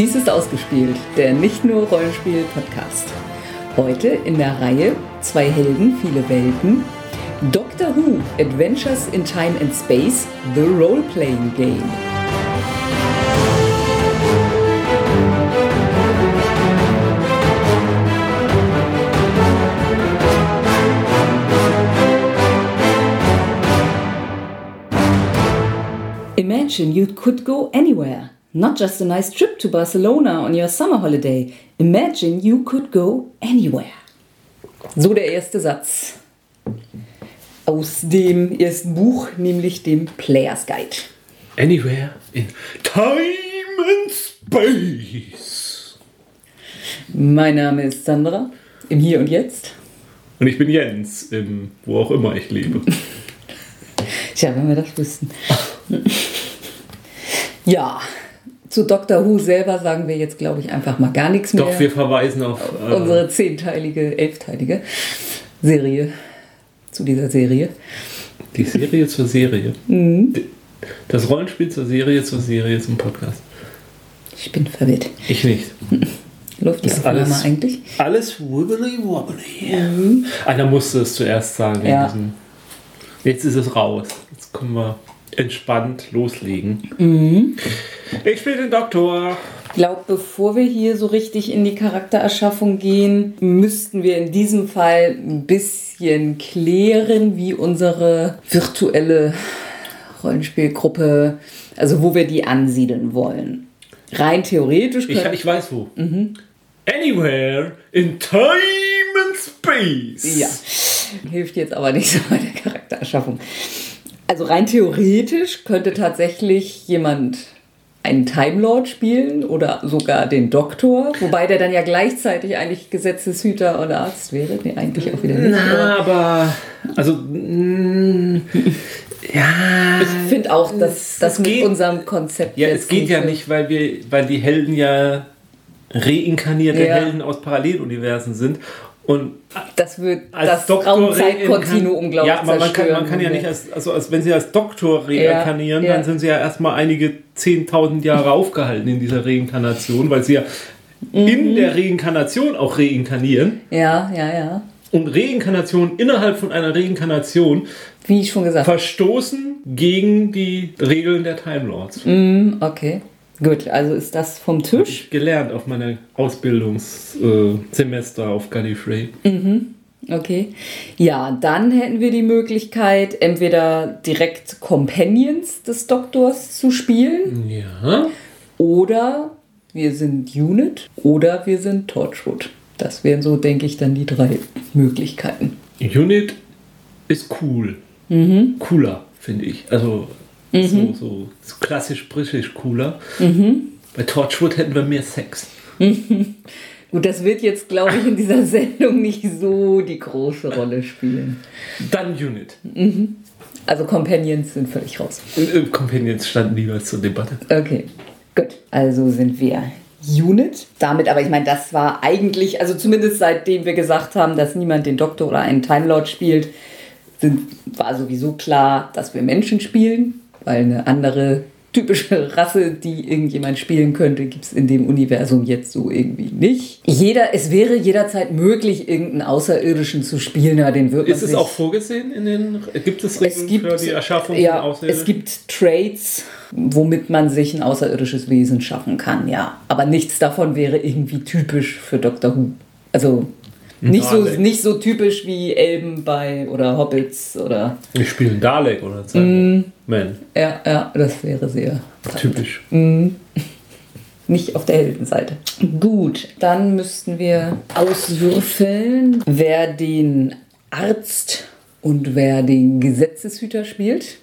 Dies ist ausgespielt, der nicht nur Rollenspiel-Podcast. Heute in der Reihe Zwei Helden, viele Welten. Doctor Who Adventures in Time and Space, The Role-Playing Game. Imagine you could go anywhere. Not just a nice trip to Barcelona on your summer holiday. Imagine you could go anywhere. So der erste Satz aus dem ersten Buch, nämlich dem Player's Guide. Anywhere in time and space. Mein Name ist Sandra, im Hier und Jetzt. Und ich bin Jens, im, wo auch immer ich lebe. Tja, wenn wir das wüssten. ja, zu Dr. Who selber sagen wir jetzt, glaube ich, einfach mal gar nichts mehr. Doch, wir verweisen auf. Äh, Unsere zehnteilige, elfteilige Serie zu dieser Serie. die Serie zur Serie. Mhm. Das Rollenspiel zur Serie zur Serie zum Podcast. Ich bin verwirrt. Ich nicht. Läuft Aufnahme alles- eigentlich? Alles wibbly wobbly. Einer musste es zuerst sagen. Ja. Jetzt ist es raus. Jetzt können wir entspannt loslegen. Mhm. Ich spiele den Doktor. Ich glaube, bevor wir hier so richtig in die Charaktererschaffung gehen, müssten wir in diesem Fall ein bisschen klären, wie unsere virtuelle Rollenspielgruppe, also wo wir die ansiedeln wollen. Rein theoretisch Ich, ich weiß wo. Mhm. Anywhere in time and space. Ja, hilft jetzt aber nicht so bei der Charaktererschaffung. Also rein theoretisch könnte tatsächlich jemand einen Time Lord spielen oder sogar den Doktor, wobei der dann ja gleichzeitig eigentlich Gesetzeshüter oder Arzt wäre. Nee, eigentlich auch wieder nicht. aber Na, aber. Also. mm, ja. Ich finde auch, dass das mit geht- unserem Konzept Ja, es geht ja nicht, weil wir, weil die Helden ja reinkarnierte Ja. Helden aus Paralleluniversen sind. Und Das wird als das Raumzeitkontinuum, reinkarn- glaube ich, Ja, aber man kann, man kann ja zerstören. nicht als, also als wenn sie als Doktor reinkarnieren, ja. dann sind sie ja erstmal einige 10.000 Jahre aufgehalten in dieser Reinkarnation, weil sie ja Mhm. in der Reinkarnation auch reinkarnieren. Ja, ja, ja. Und Reinkarnation innerhalb von einer Reinkarnation Wie ich schon gesagt verstoßen gegen die Regeln der Time Lords. Okay. Gut, also ist das vom Tisch. Gelernt auf meiner Ausbildungssemester auf Gallifrey. Okay. Ja, dann hätten wir die Möglichkeit, entweder direkt Companions des Doktors zu spielen Ja. oder wir sind Unit oder wir sind Torchwood. Das wären so, denke ich, dann die drei Möglichkeiten. Unit ist cool. Cooler, finde ich. Also so, so, so klassisch britisch cooler. Bei Torchwood hätten wir mehr Sex. Gut, das wird jetzt, glaube ich, in dieser Sendung nicht so die große Rolle spielen. Dann Unit. Also Companions sind völlig raus. Äh, äh, Companions standen niemals zur Debatte. Okay, gut. Also sind wir Unit. Damit, aber ich meine, das war eigentlich, also zumindest seitdem wir gesagt haben, dass niemand den Doktor oder einen Time Lord spielt, sind, war sowieso klar, dass wir Menschen spielen, weil eine andere typische Rasse, die irgendjemand spielen könnte, gibt es in dem Universum jetzt so irgendwie nicht. Jeder, es wäre jederzeit möglich, irgendeinen Außerirdischen zu spielen, aber den wird Ist es auch vorgesehen in den. Gibt es es Regeln gibt, für die Erschaffung ja, von Außerirdischen? es gibt Traits, womit man sich ein außerirdisches Wesen schaffen kann, ja. Aber nichts davon wäre irgendwie typisch für Doctor Who. Also nicht so, nicht so typisch wie Elben bei oder Hobbits oder Ich spiele einen Dalek oder so. Man, ja, ja, das wäre sehr typisch. nicht auf der Heldenseite. Gut, dann müssten wir auswürfeln, wer den Arzt und wer den Gesetzeshüter spielt.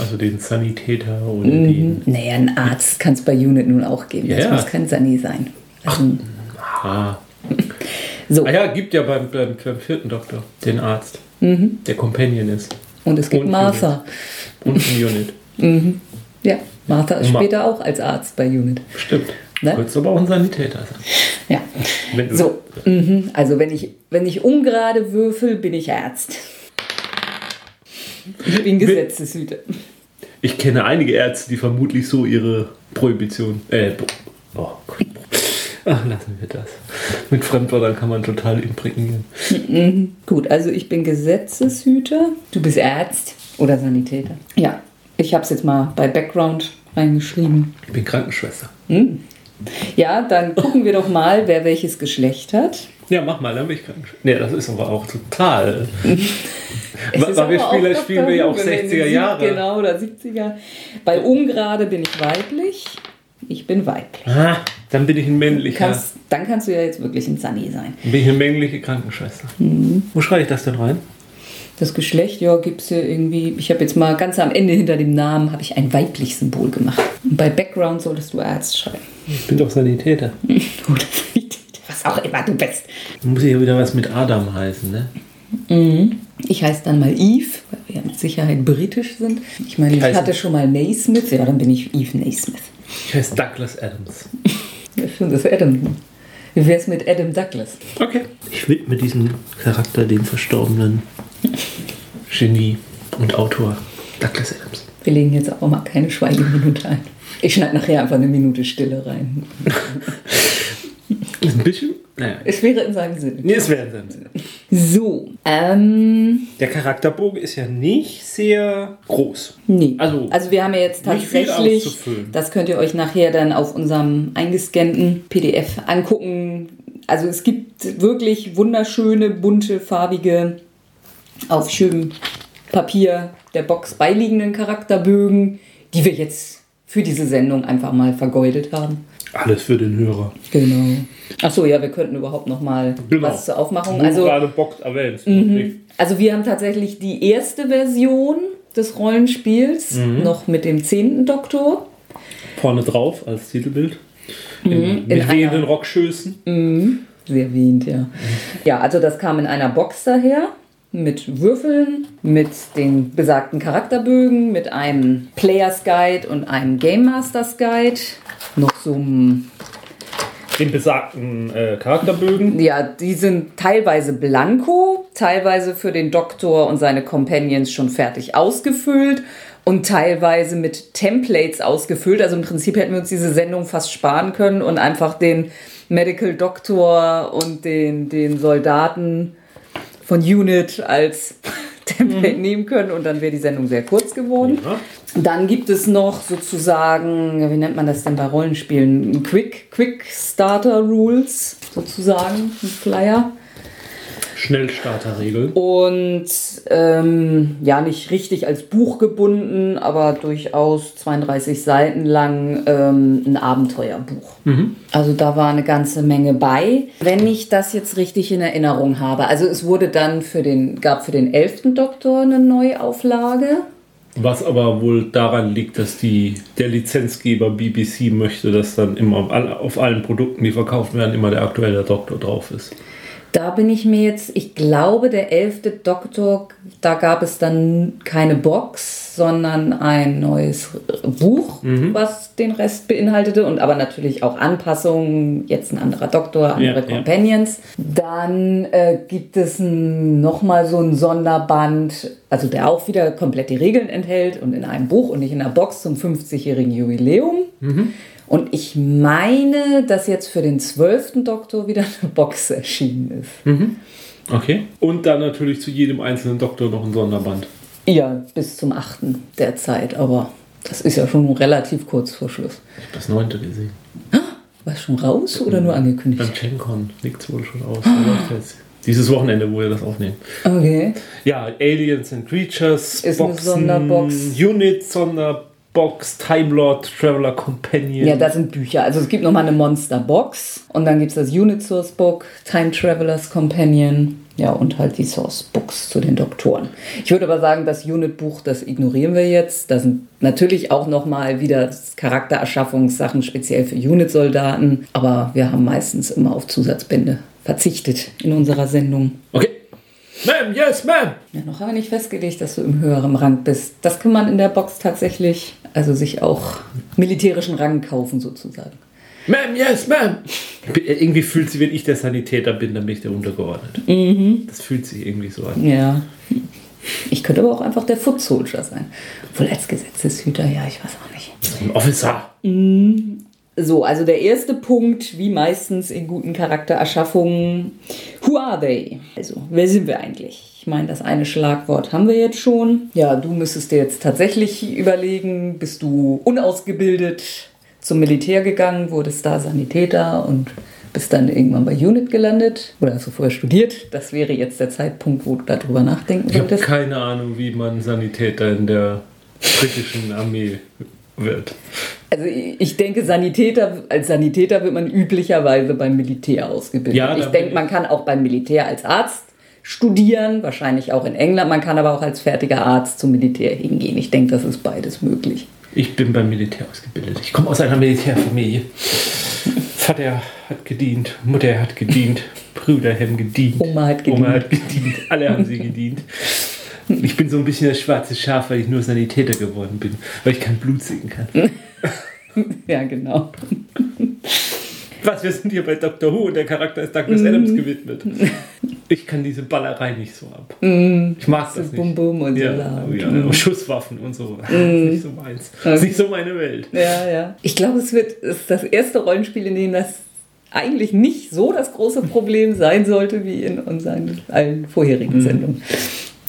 Also den Sanitäter oder den. Naja, ein Arzt kann es bei Unit nun auch geben. Das Ja. muss kein Sani sein. Also, Ah. so, ah ja, gibt ja beim, beim, beim vierten Doktor den Arzt, Mhm. der Companion ist. Und es gibt und Martha. Und ein Unit. Ja, Martha ist Ma- später auch als Arzt bei Unit. Stimmt. Ne? Könntest aber auch ein Sanitäter sein. Ja. Wenn So, mhm. also wenn ich, wenn ich ungerade würfel, bin ich Arzt. Ich bin Gesetzeshüter. Ich kenne einige Ärzte, die vermutlich so ihre Prohibition, äh, Oh Gott. Ach, lassen wir das. Mit Fremdwörtern kann man total imprägnieren. Gut, also ich bin Gesetzeshüter, du bist Arzt oder Sanitäter. Ja, ich habe es jetzt mal bei Background reingeschrieben. Ich bin Krankenschwester. Ja, dann gucken wir doch mal, wer welches Geschlecht hat. Ja, mach mal, dann bin ich Krankenschwester. Nee, das ist aber auch total. Weil ist wir auch spielen, wir ja auch Who, wenn in 60er den Jahre. Genau, oder 70er. Bei Ungerade bin ich weiblich. Ich bin weiblich. Ah, dann bin ich ein männlicher. kannst, dann kannst du ja jetzt wirklich ein Sunny sein. Dann bin ich eine männliche Krankenschwester. Wo schreibe ich das denn rein? Das Geschlecht, ja, gibt es hier irgendwie. Ich habe jetzt mal ganz am Ende hinter dem Namen habe ich ein weiblich Symbol gemacht. Und bei Background solltest du Arzt schreiben. Ich bin doch Sanitäter. Oder was auch immer du bist. Dann muss ich ja wieder was mit Adam heißen, ne? Ich heiße dann mal Eve, weil wir ja mit Sicherheit britisch sind. Ich meine, ich Heißen- hatte schon mal Naismith, ja, dann bin ich Eve Naismith. Ich heiße Douglas Adams. Ja, schön, das ist Adam. Wie wär's mit Adam Douglas? Okay. Ich widme diesen Charakter dem verstorbenen Genie und Autor Douglas Adams. Wir legen jetzt auch mal keine Schweigeminute ein. Ich schneide nachher einfach eine Minute Stille rein. Ein bisschen. Naja. Es wäre in seinem Sinne. Nee, es wäre in seinem Sinne. So, ähm, Der Charakterbogen ist ja nicht sehr groß. nee. Also, Also wir haben ja jetzt tatsächlich, das könnt ihr euch nachher dann auf unserem eingescannten PDF angucken. Also es gibt wirklich wunderschöne, bunte, farbige, auf schönem Papier der Box beiliegenden Charakterbögen, die wir jetzt für diese Sendung einfach mal vergeudet haben. Alles für den Hörer. Genau. Achso, ja, wir könnten überhaupt noch mal Genau. was zur Aufmachung. Wo Also, gerade Bock erwähnt. nicht? also wir haben tatsächlich die erste Version des Rollenspiels, Mhm. noch mit dem zehnten Doktor. Vorne drauf als Titelbild. In, mit in wehenden Rockschößen. Sehr wehend, ja. Ja, also das kam in einer Box daher. Mit Würfeln, mit den besagten Charakterbögen, mit einem Players Guide und einem Game Masters Guide. Noch so ein Den besagten äh, Charakterbögen. Ja, die sind teilweise blanko, teilweise für den Doktor und seine Companions schon fertig ausgefüllt und teilweise mit Templates ausgefüllt. Also im Prinzip hätten wir uns diese Sendung fast sparen können und einfach den Medical Doktor und den, den Soldaten von Unit als Template nehmen können und dann wäre die Sendung sehr kurz geworden. Ja. Dann gibt es noch sozusagen, wie nennt man das denn bei Rollenspielen? Quick, Quick Starter Rules, sozusagen, ein Flyer. Schnellstarterregel. Und ähm, ja, nicht richtig als Buch gebunden, aber durchaus 32 Seiten lang ähm, ein Abenteuerbuch. Also da war eine ganze Menge bei. Wenn ich das jetzt richtig in Erinnerung habe, also es wurde dann für den, gab für den 11. Doktor eine Neuauflage. Was aber wohl daran liegt, dass die, der Lizenzgeber BBC möchte, dass dann immer auf, all- auf allen Produkten, die verkauft werden, immer der aktuelle Doktor drauf ist. Da bin ich mir jetzt, ich glaube, der elfte Doktor, da gab es dann keine Box, sondern ein neues Buch, was den Rest beinhaltete und aber natürlich auch Anpassungen, jetzt ein anderer Doktor, andere Ja, ja. Companions. Dann äh, gibt es nochmal so ein Sonderband, also der auch wieder komplett die Regeln enthält und in einem Buch und nicht in einer Box zum 50-jährigen Jubiläum. Und ich meine, dass jetzt für den zwölften Doktor wieder eine Box erschienen ist. Okay. Und dann natürlich zu jedem einzelnen Doktor noch ein Sonderband. Ja, bis zum 8. derzeit, aber das ist ja schon relativ kurz vor Schluss. Ich habe das neunte gesehen. War es schon raus oder nur Beim angekündigt? GenCon liegt es wohl schon aus. Jetzt Dieses Wochenende, wo wir das aufnehmen. Okay. Ja, Aliens and Creatures, Ist eine Sonderbox. Unit, Sonderbox, Time Lord, Traveler Companion. Ja, das sind Bücher. Also es gibt nochmal eine Monster-Box und dann gibt es das Unit Source Book, Time Travelers Companion. Ja, und halt die Source Books zu den Doktoren. Ich würde aber sagen, das Unit-Buch, das ignorieren wir jetzt. Da sind natürlich auch nochmal wieder Charaktererschaffungssachen speziell für Unit-Soldaten. Aber wir haben meistens immer auf Zusatzbände verzichtet in unserer Sendung. Okay. Ma'am, yes, ma'am. Ja, noch haben wir nicht festgelegt, dass du im höheren Rang bist. Das kann man in der Box tatsächlich, also sich auch militärischen Rang kaufen sozusagen. Ma'am, yes, ma'am. Irgendwie fühlt sich, wenn ich der Sanitäter bin, dann bin ich der Untergeordnete. Das fühlt sich irgendwie so an. Ja. Ich könnte aber auch einfach der Foot Soldier sein. Obwohl als Gesetzeshüter, ja, ich weiß auch nicht. Ein Officer. So, also der erste Punkt, wie meistens in guten Charaktererschaffungen, who are they? Also, wer sind wir eigentlich? Ich meine, das eine Schlagwort haben wir jetzt schon. Ja, du müsstest dir jetzt tatsächlich überlegen, bist du unausgebildet zum Militär gegangen, wurdest da Sanitäter und bist dann irgendwann bei Unit gelandet oder hast du vorher studiert. Das wäre jetzt der Zeitpunkt, wo du darüber nachdenken Ich habe solltest. keine Ahnung, wie man Sanitäter in der britischen Armee wird. Also ich denke, Sanitäter, als Sanitäter wird man üblicherweise beim Militär ausgebildet. Ja, ich denke, man kann auch beim Militär als Arzt studieren, wahrscheinlich auch in England. Man kann aber auch als fertiger Arzt zum Militär hingehen. Ich denke, das ist beides möglich. Ich bin beim Militär ausgebildet. Ich komme aus einer Militärfamilie. Vater hat gedient, Mutter hat gedient, Brüder haben gedient. Oma hat gedient. Oma hat gedient. Alle haben sie gedient. Ich bin so ein bisschen das schwarze Schaf, weil ich nur Sanitäter geworden bin, weil ich kein Blut sehen kann. Ja, genau. Was, wir sind hier bei Dr. Who und der Charakter ist Douglas Adams gewidmet. Ich kann diese Ballerei nicht so ab. Ich mag das nicht. Bum Bum und so Ja, laut. oh ja, und Schusswaffen und so. Das ist nicht so meins. Das ist nicht so meine Welt. Ja, ja. Ich glaube, es wird ist das erste Rollenspiel, in dem das eigentlich nicht so das große Problem sein sollte wie in unseren allen vorherigen Sendungen.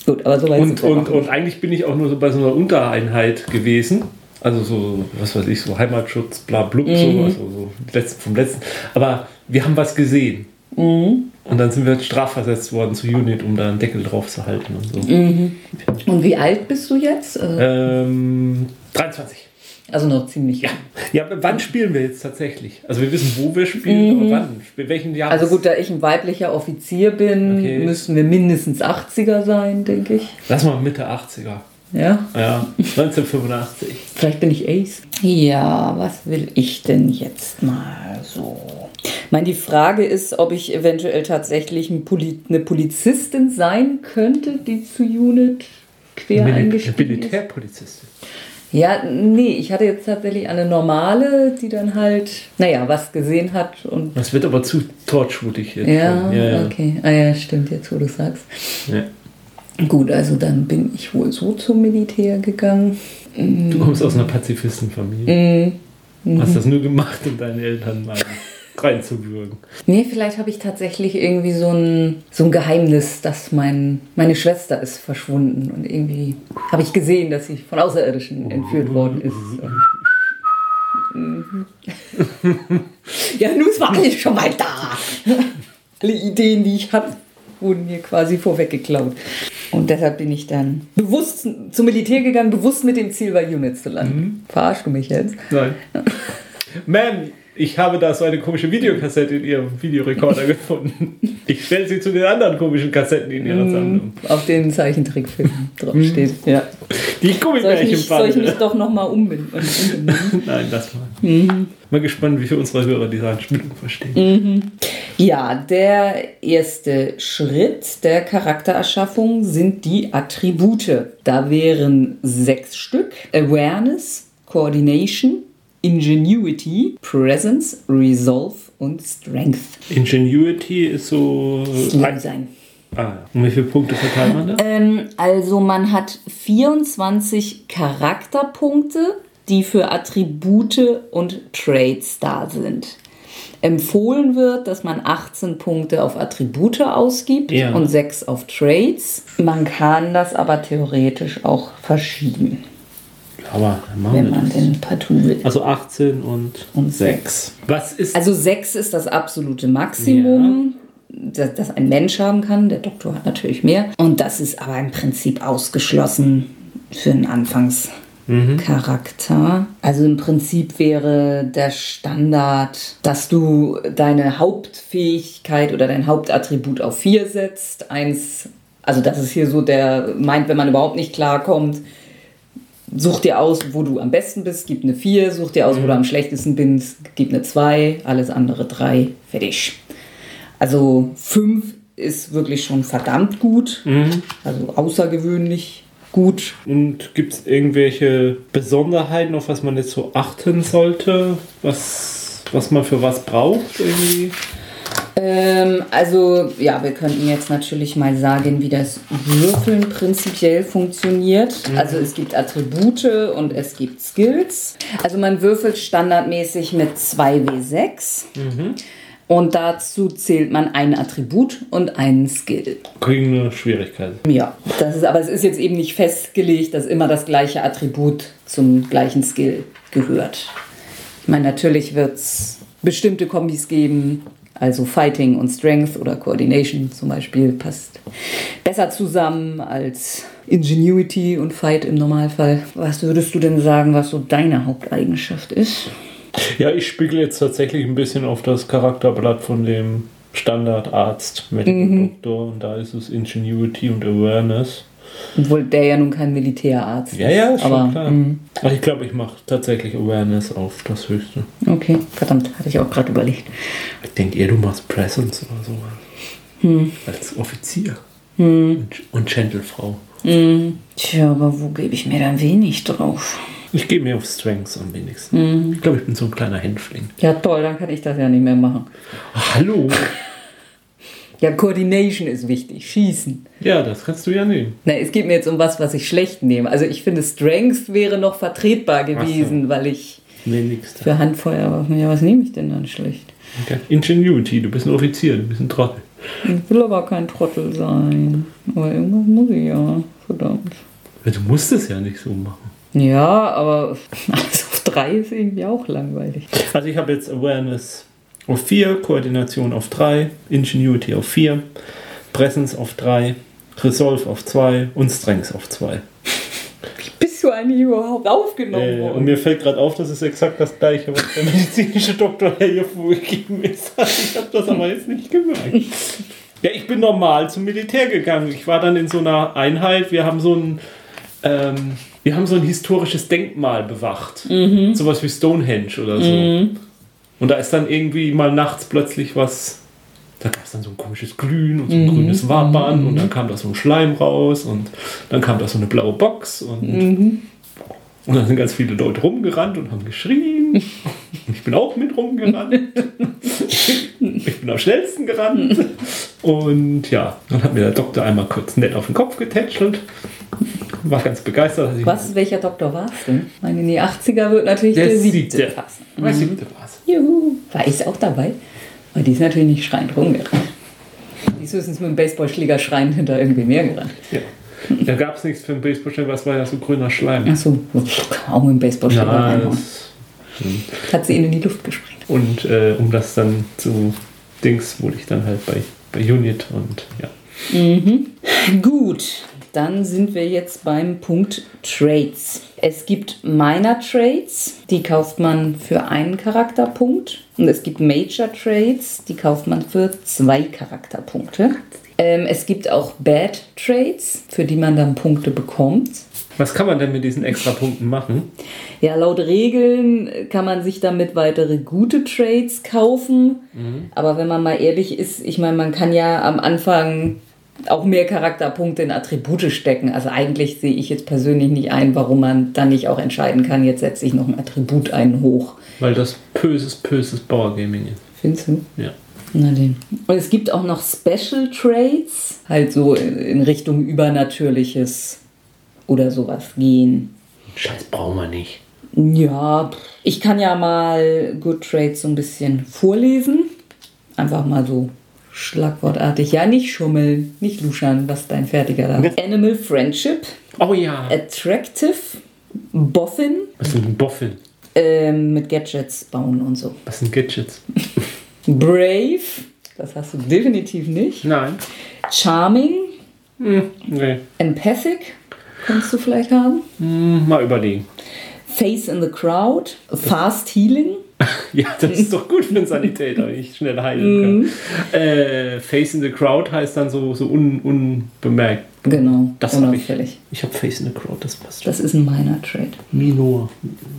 Gut, aber Und, sind wir und, noch. und eigentlich bin ich auch nur so bei so einer Untereinheit gewesen. Also so, was weiß ich, so Heimatschutz, bla blub, Mhm. so, also so vom letzten. Aber wir haben was gesehen. Mhm. Und dann sind wir strafversetzt worden zu Unit, um da einen Deckel drauf zu halten und so. Mhm. Und wie alt bist du jetzt? Also, Ähm, 23. also noch ziemlich jung. Ja, aber wann spielen wir jetzt tatsächlich? Also wir wissen, wo wir spielen, aber wann? In welchem Jahr? Mhm. Also gut, da ich ein weiblicher Offizier bin, Okay. müssten wir mindestens 80er sein, denke ich. Lass mal Mitte 80er. Ja, Ja, 1985. vielleicht bin ich Ace. Ja, was will ich denn jetzt mal so? Ich meine, die Frage ist, ob ich eventuell tatsächlich ein Poli eine Polizistin sein könnte, die zu Unit quer Mil eingestiegen ist. Militärpolizistin. Ja, nee, ich hatte jetzt tatsächlich eine normale, die dann halt, naja, was gesehen hat und. Das wird aber zu torchwoodig jetzt. Ja, ja, ja. okay. Ah ja, stimmt, jetzt wo du sagst. ja. Gut, also dann bin ich wohl so zum Militär gegangen. Du kommst aus einer Pazifistenfamilie. Mhm. Hast das nur gemacht, um deinen Eltern mal reinzuwürgen. Nee, vielleicht habe ich tatsächlich irgendwie so ein, so ein Geheimnis, dass mein, meine Schwester ist verschwunden und irgendwie habe ich gesehen, dass sie von Außerirdischen entführt worden ist. Mhm. ja, nun war alles schon mal da. Alle Ideen, die ich hatte, wurden mir quasi vorweggeklaut. Und deshalb bin ich dann bewusst zum Militär gegangen, bewusst mit dem Ziel, bei Units zu landen. Verarschst du mich jetzt? Nein. Ma'am, ich habe da so eine komische Videokassette in Ihrem Videorekorder gefunden. Ich stelle sie zu den anderen komischen Kassetten in Mhm. Ihrer Sammlung. Auf den Zeichentrickfilm draufsteht. Ja. Die ich, mich, soll ich mich doch nochmal umbinden? umbenennen? Nein, das mal. Mhm. Mal gespannt, wie viele unserer Hörer diese Anspielung verstehen. Ja, der erste Schritt der Charaktererschaffung sind die Attribute. Da wären sechs Stück. Awareness, Coordination, Ingenuity, Presence, Resolve und Strength. Ingenuity ist so. Schlimm sein. Ah, und wie viele Punkte verteilt man da? Ähm, also man hat 24 Charakterpunkte, die für Attribute und Traits da sind. Empfohlen wird, dass man 18 Punkte auf Attribute ausgibt Ja. und 6 auf Traits. Man kann das aber theoretisch auch verschieben, Aber wenn man das. denn partout will. Also 18 und, Und 6. Was ist. Also 6 ist das absolute Maximum, das, das ein Mensch haben kann. Der Doktor hat natürlich mehr. Und das ist aber im Prinzip ausgeschlossen für einen Anfangscharakter. Also im Prinzip wäre der Standard, dass du deine Hauptfähigkeit oder dein Hauptattribut auf 4 setzt. Eins, also das ist hier so der meint, wenn man überhaupt nicht klarkommt, Such dir aus, wo du am besten bist, gib eine 4. Such dir aus, wo du am schlechtesten bist, gib eine 2. Alles andere 3. Fertig. Also 5 ist wirklich schon verdammt gut. Also außergewöhnlich gut. Und gibt es irgendwelche Besonderheiten, auf was man jetzt so achten sollte? Was, was man für was braucht irgendwie? Ähm, also, ja, wir könnten jetzt natürlich mal sagen, wie das Würfeln prinzipiell funktioniert. Also es gibt Attribute und es gibt Skills. Also man würfelt standardmäßig mit 2W6. Und dazu zählt man ein Attribut und einen Skill. Kriegen eine Schwierigkeit. Ja, das ist, aber es ist jetzt eben nicht festgelegt, dass immer das gleiche Attribut zum gleichen Skill gehört. Ich meine, natürlich wird es bestimmte Kombis geben, also Fighting und Strength oder Coordination zum Beispiel passt besser zusammen als Ingenuity und Fight im Normalfall. Was würdest du denn sagen, was so deine Haupteigenschaft ist? Ja, ich spiegel jetzt tatsächlich ein bisschen auf das Charakterblatt von dem Standardarzt Medical Doctor und da ist es Ingenuity und Awareness. Obwohl der ja nun kein Militärarzt Ja, ja, ist schon aber, klar. mm, Aber ich glaube, ich mache tatsächlich Awareness auf das Höchste. Okay, verdammt, hatte ich auch gerade überlegt. Ich denke eher, du machst Presence oder so. Hm. Als Offizier. Und, und Gentlefrau. Tja, aber wo gebe ich mir dann wenig drauf? Ich gehe mir auf Strengths am wenigsten. Ich glaube, ich bin so ein kleiner Hänfling. Ja, toll, dann kann ich das ja nicht mehr machen. Ach, hallo! Ja, Coordination ist wichtig, schießen. Ja, das kannst du ja nehmen. Na, es geht mir jetzt um was, was ich schlecht nehme. Also ich finde, Strength wäre noch vertretbar gewesen, weil ich Nee, nix da. für Handfeuerwaffen, ja, was nehme ich denn dann schlecht? Okay. Ingenuity, du bist ein Offizier, du bist ein Trottel. Ich will aber kein Trottel sein. Aber irgendwas muss ich ja, verdammt. Du musst es ja nicht so machen. Ja, aber alles auf drei ist irgendwie auch langweilig. Also ich habe jetzt Awareness auf 4, Koordination auf 3, Ingenuity auf 4, Presence auf 3, Resolve auf 2 und Strengths auf 2. Wie bist du eigentlich überhaupt aufgenommen Äh, und worden? mir fällt gerade auf, das ist exakt das gleiche, was der medizinische Doktor hier vorgegeben ist. Ich habe das aber jetzt nicht gemerkt. Ja, ich bin normal zum Militär gegangen. Ich war dann in so einer Einheit. Wir haben so ein, ähm, wir haben so ein historisches Denkmal bewacht. Sowas wie Stonehenge oder so. Und da ist dann irgendwie mal nachts plötzlich was. Da gab es dann so ein komisches Glühen und so ein grünes Wabern und dann kam da so ein Schleim raus und dann kam da so eine blaue Box und und dann sind ganz viele Leute rumgerannt und haben geschrien. Ich bin auch mit rumgerannt. Ich bin am schnellsten gerannt. Und ja, dann hat mir der Doktor einmal kurz nett auf den Kopf getätschelt. War ganz begeistert. Was, welcher Doktor warst du? Ich meine, in die 80er wird natürlich der, Der siebte siebte. passen. Der siebte war's. Juhu. War ich auch dabei? Aber die ist natürlich nicht schreiend rumgerannt. Die ist höchstens mit dem Baseballschläger schreiend hinter irgendwie mehr gerannt. Ja. Da gab es nichts für einen Baseballschläger, was war ja so grüner Schleim. Achso, auch mit dem Baseballschläger reinhauen. das, Hat sie ihn in die Luft gesprengt. und äh, um das dann zu Dings wurde ich dann halt bei, bei Unit und ja. Gut, dann sind wir jetzt beim Punkt Trades. Es gibt Minor Trades, die kauft man für einen Charakterpunkt. Und es gibt Major Trades, die kauft man für zwei Charakterpunkte. Ähm, es gibt auch Bad Trades, für die man dann Punkte bekommt. Was kann man denn mit diesen extra Punkten machen? Ja, laut Regeln kann man sich damit weitere gute Trades kaufen. Aber wenn man mal ehrlich ist, ich meine, man kann ja am Anfang auch mehr Charakterpunkte in Attribute stecken. Also eigentlich sehe ich jetzt persönlich nicht ein, warum man dann nicht auch entscheiden kann, jetzt setze ich noch ein Attribut einen hoch. Weil das böses, böses Powergaming ist. Findest du? Ja. Na den. Und es gibt auch noch Special Trades, halt so in Richtung Übernatürliches oder sowas gehen. Scheiß brauchen wir nicht. Ja, ich kann ja mal Good Trades so ein bisschen vorlesen. Einfach mal so schlagwortartig. Ja, nicht schummeln, nicht luschern, was dein fertiger da. Animal Friendship, Oh ja. Attractive, Boffin, Was sind Boffin? ähm, mit Gadgets bauen und so. Was sind Gadgets? Brave, das hast du definitiv nicht. Nein. Charming, Hm, nee. Empathic, kannst du vielleicht haben. Hm, mal überlegen. Face in the Crowd, Fast Healing. Ja, das ist doch gut für einen Sanitäter, wenn ich schnell heilen kann. Äh, Face in the Crowd heißt dann so, so un, unbemerkt. Genau, Das habe ich. unauffällig. Ich habe Face in the Crowd, das passt schon. Das ist ein Minor Trade. Minor.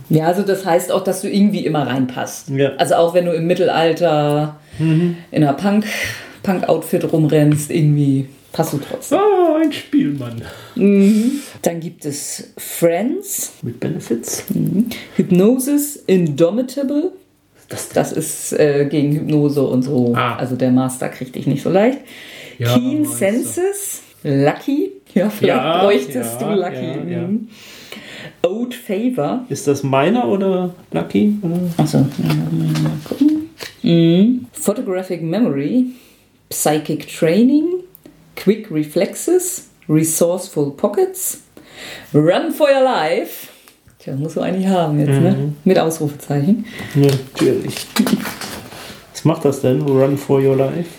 Ja, also das heißt auch, dass du irgendwie immer reinpasst. Ja. Also auch wenn du im Mittelalter in einer Punk, Punk-Outfit rumrennst, irgendwie passt du trotzdem. Ah, ein Spielmann. Dann gibt es Friends, Mit Benefits. Hypnosis, Indomitable, denn? Das ist äh, gegen Hypnose und so. Ah. Also der Master kriegt dich nicht so leicht. Ja, Keen. Senses, Lucky. Ja, vielleicht Ja, bräuchtest ja, du Lucky. ja, ja. Mhm. Ode Favor. Ist das meiner oder Lucky? Achso, ja, mal gucken. Mhm. Photographic Memory, Psychic Training, Quick Reflexes, Resourceful Pockets, Run for Your Life. Tja, musst du eigentlich haben jetzt, ne? Mhm. Mit Ausrufezeichen. Natürlich. Was macht das denn? Run for your life?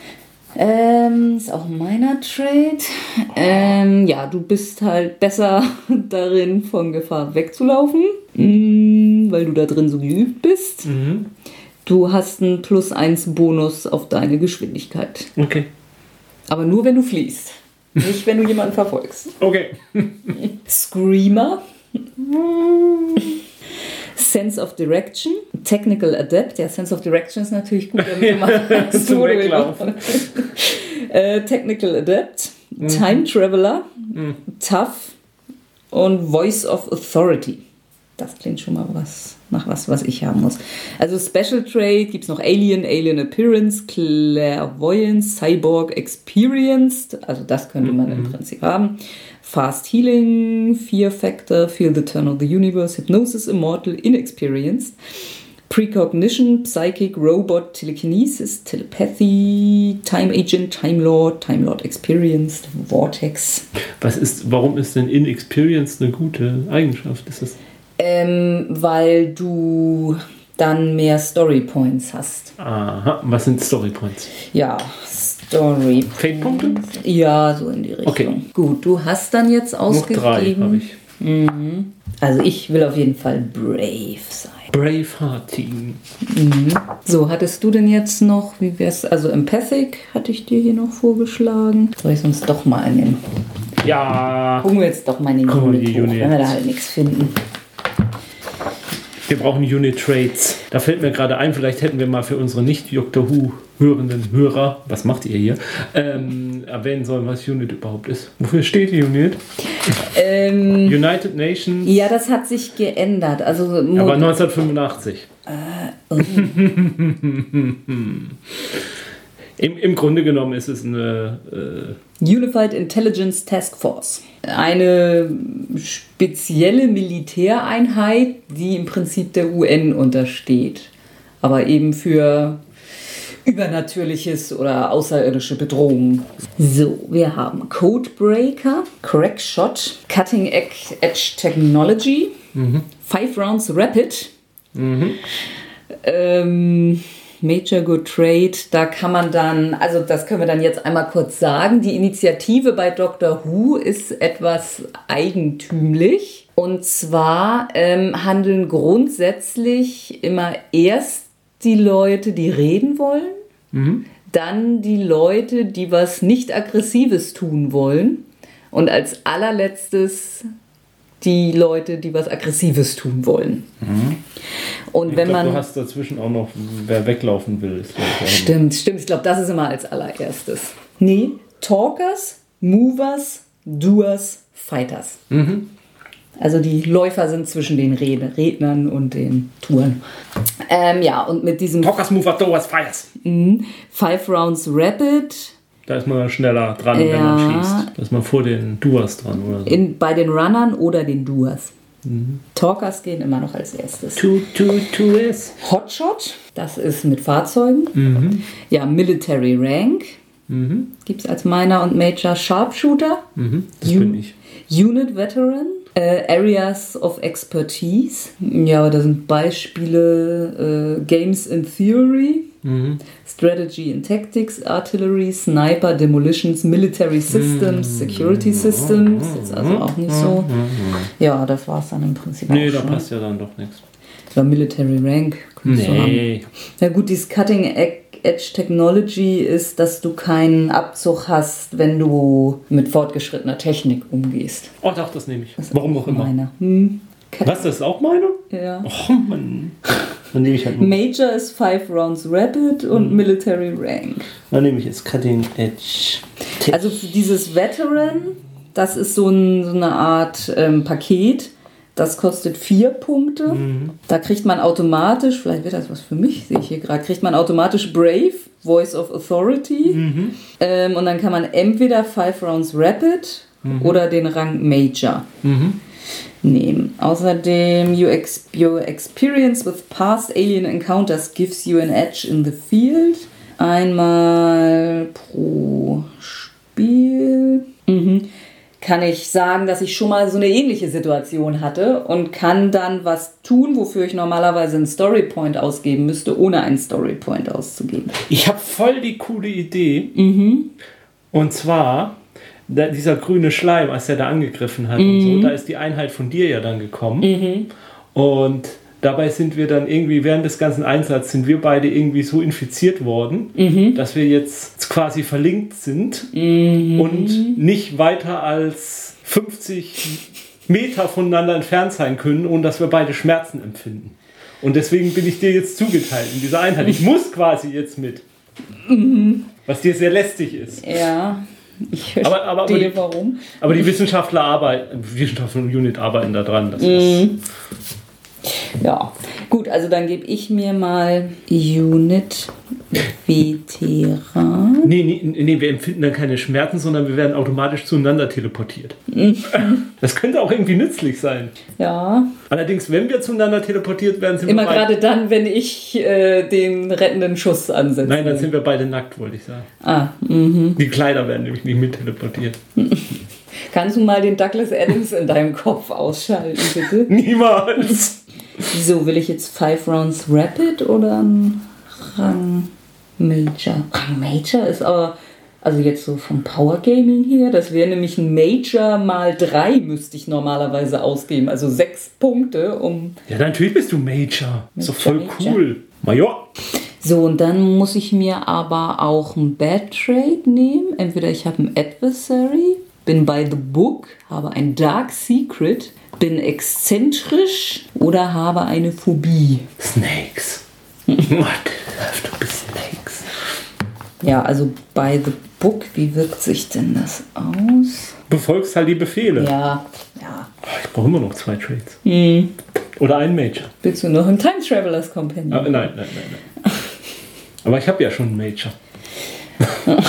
Ähm, ist auch meiner Trade. Ähm, ja, du bist halt besser darin, von Gefahr wegzulaufen, mm, weil du da drin so geübt bist. Mhm. Du hast einen Plus 1 Bonus auf deine Geschwindigkeit. Okay. Aber nur, wenn du fliehst. Nicht, wenn du jemanden verfolgst. Okay. Screamer. Sense of Direction. Technical Adept. Ja, Sense of Direction ist natürlich gut, wo du Weglaufen. äh, Technical Adept. Time Traveler. Tough. Und Voice of Authority. Das klingt schon mal was nach was, was ich haben muss. Also Special Trade gibt es noch Alien, Alien Appearance, Clairvoyance, Cyborg Experienced. Also das könnte man im Prinzip haben. Fast Healing, Fear Factor, Feel the Turn of the Universe, Hypnosis Immortal, Inexperienced. Precognition, Psychic, Robot, Telekinesis, Telepathy, Time Agent, Time Lord, Time Lord Experienced, Vortex. Was ist, warum ist denn Inexperience eine gute Eigenschaft? Ist das. Ähm, weil du dann mehr Story Points hast. Aha, was sind Story Points? Ja, Story Fate-Punkte? Ja, so in die Richtung. Okay. Gut, du hast dann jetzt Noch drei ausgegeben. habe ich. Also ich will auf jeden Fall brave sein. Braveheart Team. So, hattest du denn jetzt noch, wie wär's, also Empathic hatte ich dir hier noch vorgeschlagen. Soll ich sonst doch mal den, Ja, gucken wir jetzt doch mal in den hoch, Unit. wenn wir da halt nichts finden. Wir brauchen Unit Trades. Da fällt mir gerade ein, vielleicht hätten wir mal für unsere nicht Doctor Who hörenden Hörer, was macht ihr hier, ähm, erwähnen sollen, was Unit überhaupt ist. Wofür steht die Unit? Ähm, United Nations, ja, das hat sich geändert. Also aber Mo- 1985. Im, Im Grunde genommen ist es eine. Äh, Unified Intelligence Task Force. Eine spezielle Militäreinheit, die im Prinzip der UN untersteht. Aber eben für übernatürliches oder außerirdische Bedrohungen. So, wir haben Codebreaker, Crackshot, Cutting Edge Technology, Five Rounds Rapid, ähm, Major Good Trade, da kann man dann, also das können wir dann jetzt einmal kurz sagen, die Initiative bei Doctor Who ist etwas eigentümlich. Und zwar ähm, handeln grundsätzlich immer erst die Leute, die reden wollen, dann die Leute, die was nicht Aggressives tun wollen. Und als allerletztes die Leute, die was Aggressives tun wollen. Und ich wenn glaub, man du hast dazwischen auch noch, wer weglaufen will. Ist. Stimmt, stimmt. Ich glaube, das ist immer als allererstes. Nee, Talkers, Movers, Doers, Fighters. Also die Läufer sind zwischen den Rednern und den Touren. Ähm, ja, und mit diesem Talkers Move at Doors Fires. Five Rounds Rapid Da ist man schneller dran, wenn man Ja. schießt. Da ist man vor den Duas dran oder so. in, bei den Runnern oder den Doers. Talkers gehen immer noch als erstes. Two, two, two is. Hotshot, das ist mit Fahrzeugen. Ja, Military Rank gibt es als Minor und Major Sharpshooter. Das Ju- bin ich. Unit Veteran, äh, Areas of Expertise. Ja, aber da sind Beispiele äh, Games in Theory, Strategy and Tactics, Artillery, Sniper, Demolitions, Military Systems, Security Systems. Ist also auch nicht so. Ja, das war es dann im Prinzip Nee, da schon. passt ja dann doch nichts. Ja, Military Rank. Nee. Na gut, dieses Cutting Edge Technology ist, dass du keinen Abzug hast, wenn du mit fortgeschrittener Technik umgehst. Oh, doch, das nehme ich. Warum auch immer. Meiner. Hm. Was, das ist auch meine? Ja. Oh, Mann. Dann nehme ich halt nur. Major ist Five Rounds Rapid und Mhm. Military Rank. Dann nehme ich jetzt Cutting Edge. Also dieses Veteran, das ist so, ein, so eine Art ähm, Paket. Das kostet vier Punkte. Da kriegt man automatisch, vielleicht wird das was für mich, sehe ich hier gerade, kriegt man automatisch Brave, Voice of Authority. Ähm, und dann kann man entweder Five Rounds Rapid oder den Rang Major nehmen. Außerdem, you ex your experience with past alien encounters gives you an edge in the field. Einmal pro Spiel. Mhm. Kann ich sagen, dass ich schon mal so eine ähnliche Situation hatte und kann dann was tun, wofür ich normalerweise einen Storypoint ausgeben müsste, ohne einen Storypoint auszugeben. Ich habe voll die coole Idee. Und zwar, dieser grüne Schleim, als der da angegriffen hat und so, da ist die Einheit von dir ja dann gekommen. Und dabei sind wir dann irgendwie, während des ganzen Einsatzes, sind wir beide irgendwie so infiziert worden, dass wir jetzt quasi verlinkt sind und nicht weiter als 50 Meter voneinander entfernt sein können, ohne dass wir beide Schmerzen empfinden. Und deswegen bin ich dir jetzt zugeteilt in dieser Einheit. Ich muss quasi jetzt mit. Was dir sehr lästig ist. Ja, ich verstehe, Aber- aber- aber die- warum. Aber die Wissenschaftler arbeiten, Wissenschaftler und Unit arbeiten da dran. Das Mhm. ist, Ja, gut, also dann gebe ich mir mal Unit Veteran. nee, nee, nee, wir empfinden dann keine Schmerzen, sondern wir werden automatisch zueinander teleportiert. Das könnte auch irgendwie nützlich sein. Ja, Allerdings, wenn wir zueinander teleportiert werden, sind immer wir beide, gerade dann, wenn ich äh, den rettenden Schuss ansetze. Nein, dann sind wir beide nackt, wollte ich sagen. Ah, mhm. Die Kleider werden nämlich nicht mit teleportiert. Kannst du mal den Douglas Adams in deinem Kopf ausschalten, bitte? Niemals! So, will ich jetzt Five Rounds Rapid oder ein Rang Major? Rang Major ist aber, also jetzt so vom Power Gaming her, das wäre nämlich ein Major mal drei müsste ich normalerweise ausgeben. Also sechs Punkte, um Ja, natürlich bist du Major. Ist doch voll Major. cool. Major. So, und dann muss ich mir aber auch ein Bad Trade nehmen. Entweder ich habe einen Adversary, bin by the book, habe ein Dark Secret, bin exzentrisch oder habe eine Phobie. Snakes. What? Have to be snakes. Ja, also by the book, wie wirkt sich denn das aus? Befolgst halt die Befehle. Ja, ja. Oh, Ich brauche immer noch zwei Trades. Oder einen Major. Bist du noch im Time Travelers Companion? Ah, nein, nein, nein, nein. Aber ich habe ja schon einen Major.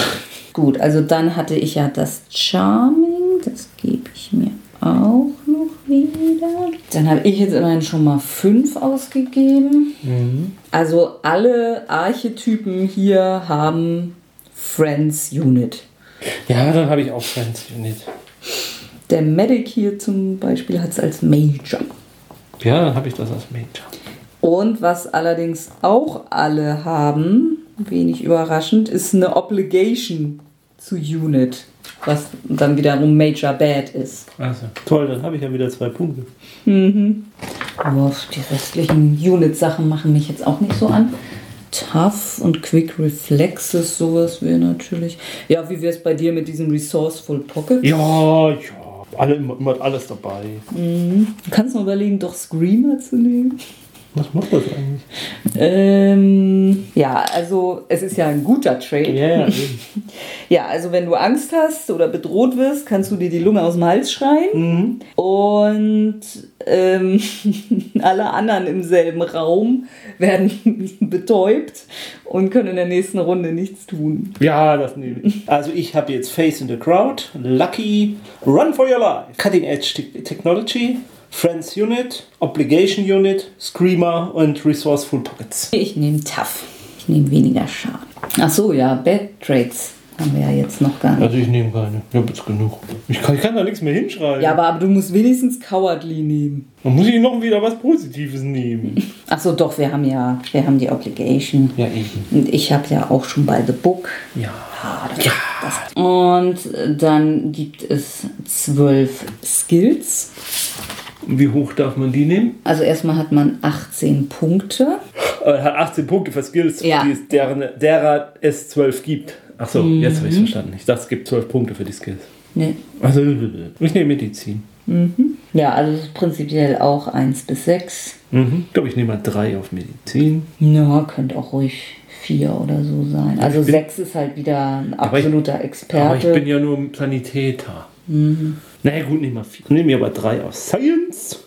Gut, also dann hatte ich ja das Charming, das gebe ich mir auch noch wieder. Dann habe ich jetzt immerhin schon mal fünf ausgegeben. Also alle Archetypen hier haben Friends Unit. Ja, dann habe ich auch Friends Unit. Der Medic hier zum Beispiel hat es als Major. Ja, dann habe ich das als Major. Und was allerdings auch alle haben, wenig überraschend, ist eine Obligation zu Unit. Was dann wiederum Major Bad ist. Also, toll, dann habe ich ja wieder zwei Punkte. Aber die restlichen Unit-Sachen machen mich jetzt auch nicht so an. Tough und Quick Reflexes, sowas wäre natürlich. Ja, wie wäre es bei dir mit diesem Resourceful Pocket? Ja, ja. Alle, immer, alles dabei. Du kannst mal überlegen, doch Screamer zu nehmen. Was macht das eigentlich? Ähm, ja, also es ist ja ein guter Trade. Ja, ja, also wenn du Angst hast oder bedroht wirst, kannst du dir die Lunge aus dem Hals schreien. Und ähm, alle anderen im selben Raum werden betäubt und können in der nächsten Runde nichts tun. Ja, das nehme ich. Also ich habe jetzt Face in the Crowd, Lucky, Run for Your Life, Cutting Edge Te Technology, Friends Unit, Obligation Unit, Screamer und Resourceful Pockets. Ich nehme Tough. Ich nehme weniger Schaden. Ach so, ja, Bad Trades haben wir ja jetzt noch gar nicht. Also ich nehme keine. Ich habe jetzt genug. Ich kann, ich kann da nichts mehr hinschreiben. Ja, aber, aber du musst wenigstens Cowardly nehmen. Dann muss ich noch wieder was Positives nehmen. Ach so, doch, wir haben ja, wir haben die Obligation. Ja, eben. Und ich habe ja auch schon bei The Book. Ja. Ah, das- das- Und dann gibt es zwölf Skills. Wie hoch darf man die nehmen? Also erstmal hat man 18 Punkte. Er hat 18 Punkte für Skills, Ja. die es, deren, derer es 12 gibt. Achso, jetzt habe ich es verstanden. Ich dachte, es gibt 12 Punkte für die Skills. Ne. Also, ich nehme Medizin. Ja, also prinzipiell auch 1 bis 6. Mhm. Ich glaube, ich nehme mal 3 auf Medizin. Ja, könnte auch ruhig 4 oder so sein. Also Ich bin- 6 ist halt wieder ein Aber ich- absoluter Aber ich Experte. bin ja nur Sanitäter. Naja, gut, nehmen wir vier. Nehmen wir aber drei aus Science.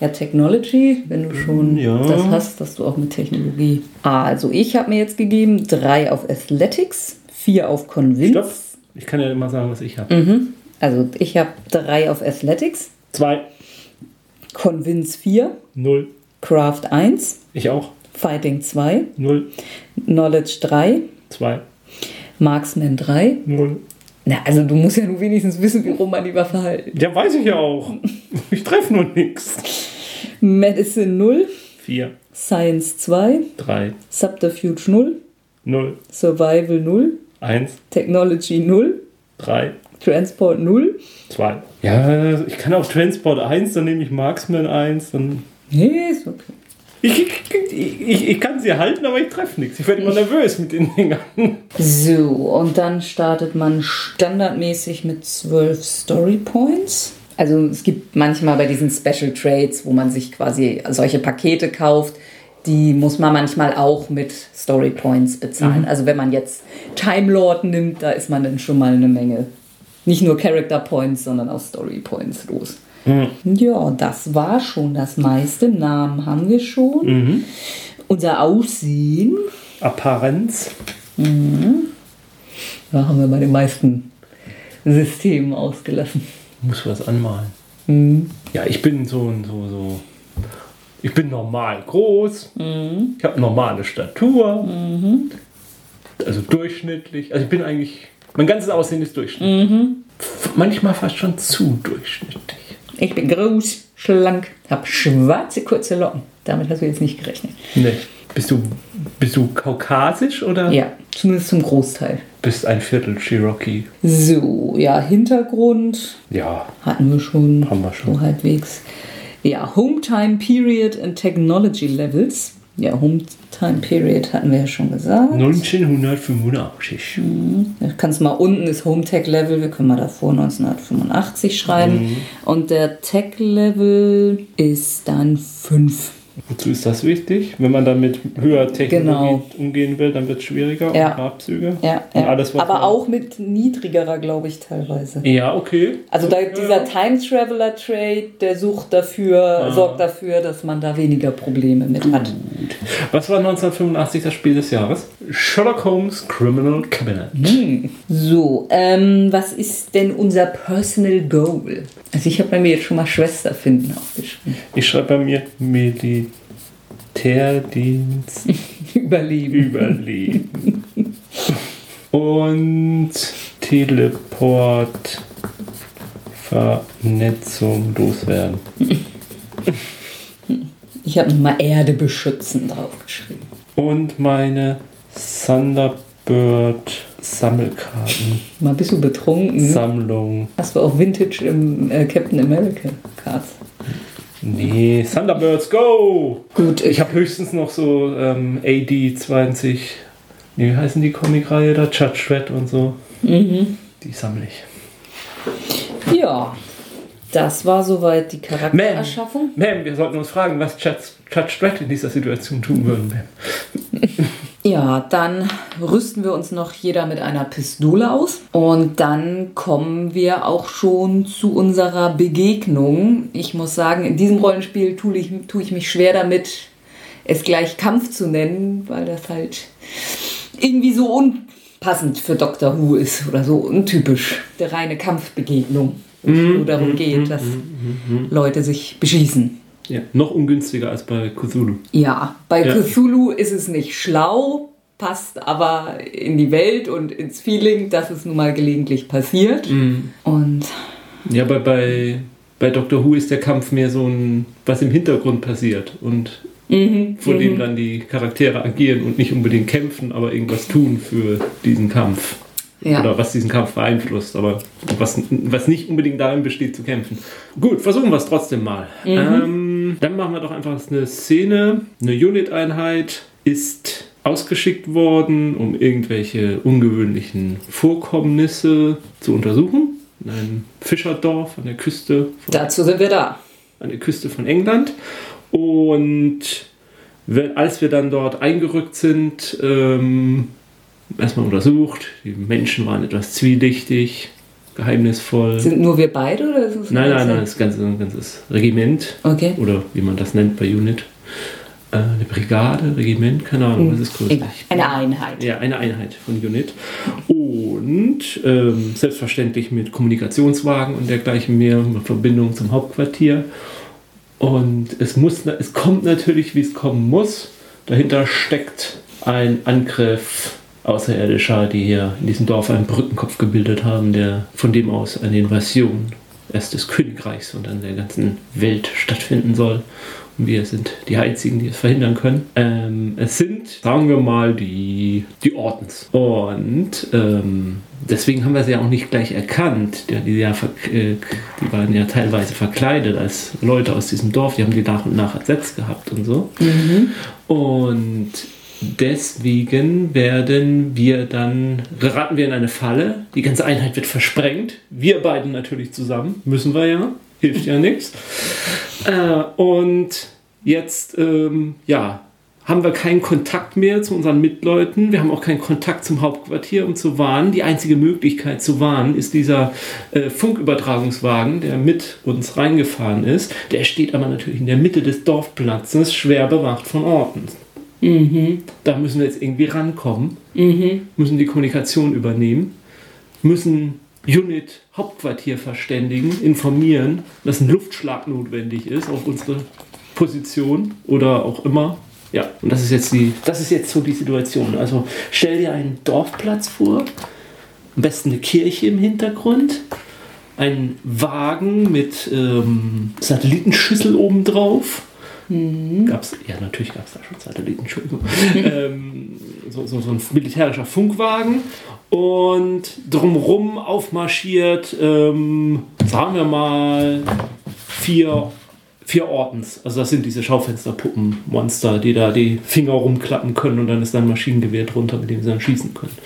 Ja, Technology, wenn du schon Ja. das hast, dass du auch mit Technologie. Also ich habe mir jetzt gegeben drei auf Athletics, vier auf Convince. Stopp. Ich kann ja immer sagen, was ich habe. Also ich habe drei auf Athletics, Zwei, Convince 4, null. Craft 1, Ich auch. Fighting 2, Null, Knowledge 3, zwei, Marksman 3. null. Na, also du musst ja nur wenigstens wissen, wie rum man hält. Ja, weiß ich ja auch. Ich treffe nur nichts. Medicine 0, Vier, Science 2, drei, Subterfuge 0, null, Survival 0, eins, Technology 0, drei, Transport 0. zwei. Ja, ich kann auch Transport 1, dann nehme ich Marksman 1, dann. Nee, ist okay. Ich, ich, ich, ich kann sie halten, aber ich treffe nichts. Ich werde immer nervös mit den Dingern. So, und dann startet man standardmäßig mit 12 Story Points. Also es gibt manchmal bei diesen Special Trades, wo man sich quasi solche Pakete kauft, die muss man manchmal auch mit Story Points bezahlen. Also wenn man jetzt Time Lord nimmt, da ist man dann schon mal eine Menge. Nicht nur Character Points, sondern auch Story Points los. Ja, das war schon das meiste. Namen haben wir schon. Unser Aussehen Apparenz. Da haben wir bei den meisten Systemen ausgelassen. Muss was anmalen. Ja, ich bin so ein so, so. Ich bin normal groß. Ich habe normale Statur. Also durchschnittlich. Also ich bin eigentlich. Mein ganzes Aussehen ist durchschnittlich. F- Manchmal fast schon zu durchschnittlich. Ich bin groß, schlank, habe schwarze kurze Locken. Damit hast du jetzt nicht gerechnet. Nee. Bist du, bist du kaukasisch oder Ja, zumindest zum Großteil. bist ein Viertel Cherokee? So, ja, Hintergrund Ja. hatten wir schon. Haben wir schon. So halbwegs. Ja, Home Time Period and Technology Levels. Ja, Home Time Period hatten wir ja schon gesagt. 1985. Da kannst mal unten ist Home Tech Level, wir können mal davor 1985 schreiben. Und der Tech Level ist dann 5. Wozu ist das wichtig? Wenn man damit höher Technologie Genau. umgehen will, dann wird es schwieriger. Ja. Und Farbzüge. Ja, Und ja. alles, was aber auch mit niedrigerer, glaube ich, teilweise. Ja, okay. Also da, dieser Time Traveler Trade, der sucht dafür, Ah. sorgt dafür, dass man da weniger Probleme mit hat. Was war 1985 das Spiel des Jahres? Sherlock Holmes Criminal Cabinet. So, ähm, was ist denn unser Personal Goal? Also ich habe bei mir jetzt schon mal Schwester finden aufgeschrieben. Ich schreibe bei mir Militärdienst Überleben. überleben. Und Teleport Vernetzung loswerden. Ich habe mal Erde beschützen draufgeschrieben. Und meine Thunderbird Sammelkarten Mal bist du betrunken. Sammlung. Hast du auch Vintage im äh, Captain America Cards? Nee, Thunderbirds go! Gut, Ich habe höchstens noch so ähm, AD 20. Nee, wie heißen die Comicreihe da? Judge Dredd und so. Mhm. Die sammle ich. Ja, das war soweit die Charaktererschaffung. Ma'am, wir sollten uns fragen, was Judge, Judge Dredd in dieser Situation tun würden. Ma'am. Ja, dann rüsten wir uns noch jeder mit einer Pistole aus und dann kommen wir auch schon zu unserer Begegnung. Ich muss sagen, in diesem Rollenspiel tue ich, tue ich mich schwer damit, es gleich Kampf zu nennen, weil das halt irgendwie so unpassend für Doctor Who ist oder so untypisch. Der reine Kampfbegegnung, wo es nur darum geht, dass Leute sich beschießen. Ja, noch ungünstiger als bei Cthulhu. Ja, bei Ja. Cthulhu ist es nicht schlau, passt aber in die Welt und ins Feeling, dass es nun mal gelegentlich passiert. Und Ja, bei, bei, bei Doctor Who ist der Kampf mehr so ein, was im Hintergrund passiert und vor dem dann die Charaktere agieren und nicht unbedingt kämpfen, aber irgendwas tun für diesen Kampf. ja, Oder was diesen Kampf beeinflusst, aber was, was nicht unbedingt darin besteht zu kämpfen. Gut, versuchen wir es trotzdem mal. Ähm, dann machen wir doch einfach eine Szene. Eine Unit-Einheit ist ausgeschickt worden, um irgendwelche ungewöhnlichen Vorkommnisse zu untersuchen. In einem Fischerdorf an der Küste von dazu sind wir da. an der Küste von England. Und als wir dann dort eingerückt sind, ähm, erstmal untersucht, die Menschen waren etwas zwielichtig. Geheimnisvoll. Sind nur wir beide oder ist es Nein, nein, nein, das ganze, ein ganzes Regiment Okay. oder wie man das nennt bei Unit. Äh, eine Brigade, Regiment, keine Ahnung, was ist größer? Egal. Eine Einheit. Ja, eine Einheit von Unit. Und ähm, selbstverständlich mit Kommunikationswagen und dergleichen mehr, mit Verbindung zum Hauptquartier. Und es, muss, es kommt natürlich, wie es kommen muss. Dahinter steckt ein Angriff Außerirdischer, die hier in diesem Dorf einen Brückenkopf gebildet haben, der von dem aus eine Invasion erst des Königreichs und dann der ganzen Welt stattfinden soll. Und wir sind die Einzigen, die es verhindern können. Ähm, es sind, sagen wir mal, die, die Ordens. Und ähm, deswegen haben wir sie ja auch nicht gleich erkannt. Die, die, ja, äh, die waren ja teilweise verkleidet als Leute aus diesem Dorf. Die haben die nach und nach ersetzt gehabt und so. Und deswegen werden wir dann, geraten wir in eine Falle. Die ganze Einheit wird versprengt. Wir beiden natürlich zusammen. Müssen wir ja. Hilft ja nichts. Äh, und jetzt, ähm, ja, haben wir keinen Kontakt mehr zu unseren Mitleuten. Wir haben auch keinen Kontakt zum Hauptquartier, um zu warnen. Die einzige Möglichkeit zu warnen ist dieser äh, Funkübertragungswagen, der mit uns reingefahren ist. Der steht aber natürlich in der Mitte des Dorfplatzes, schwer bewacht von Orten. Da müssen wir jetzt irgendwie rankommen, müssen die Kommunikation übernehmen, müssen Unit Hauptquartier verständigen, informieren, dass ein Luftschlag notwendig ist auf unsere Position oder auch immer. Ja, und das ist jetzt die, das ist jetzt so die Situation. Also stell dir einen Dorfplatz vor, am besten eine Kirche im Hintergrund, einen Wagen mit ähm, Satellitenschüssel obendrauf. Gab's, ja, natürlich gab es da schon Satelliten, Entschuldigung. ähm, so, so, so ein militärischer Funkwagen und drumrum aufmarschiert, ähm, sagen wir mal, vier, vier Ordens. Also das sind diese Schaufensterpuppenmonster, die da die Finger rumklappen können und dann ist da ein Maschinengewehr drunter, mit dem sie dann schießen können.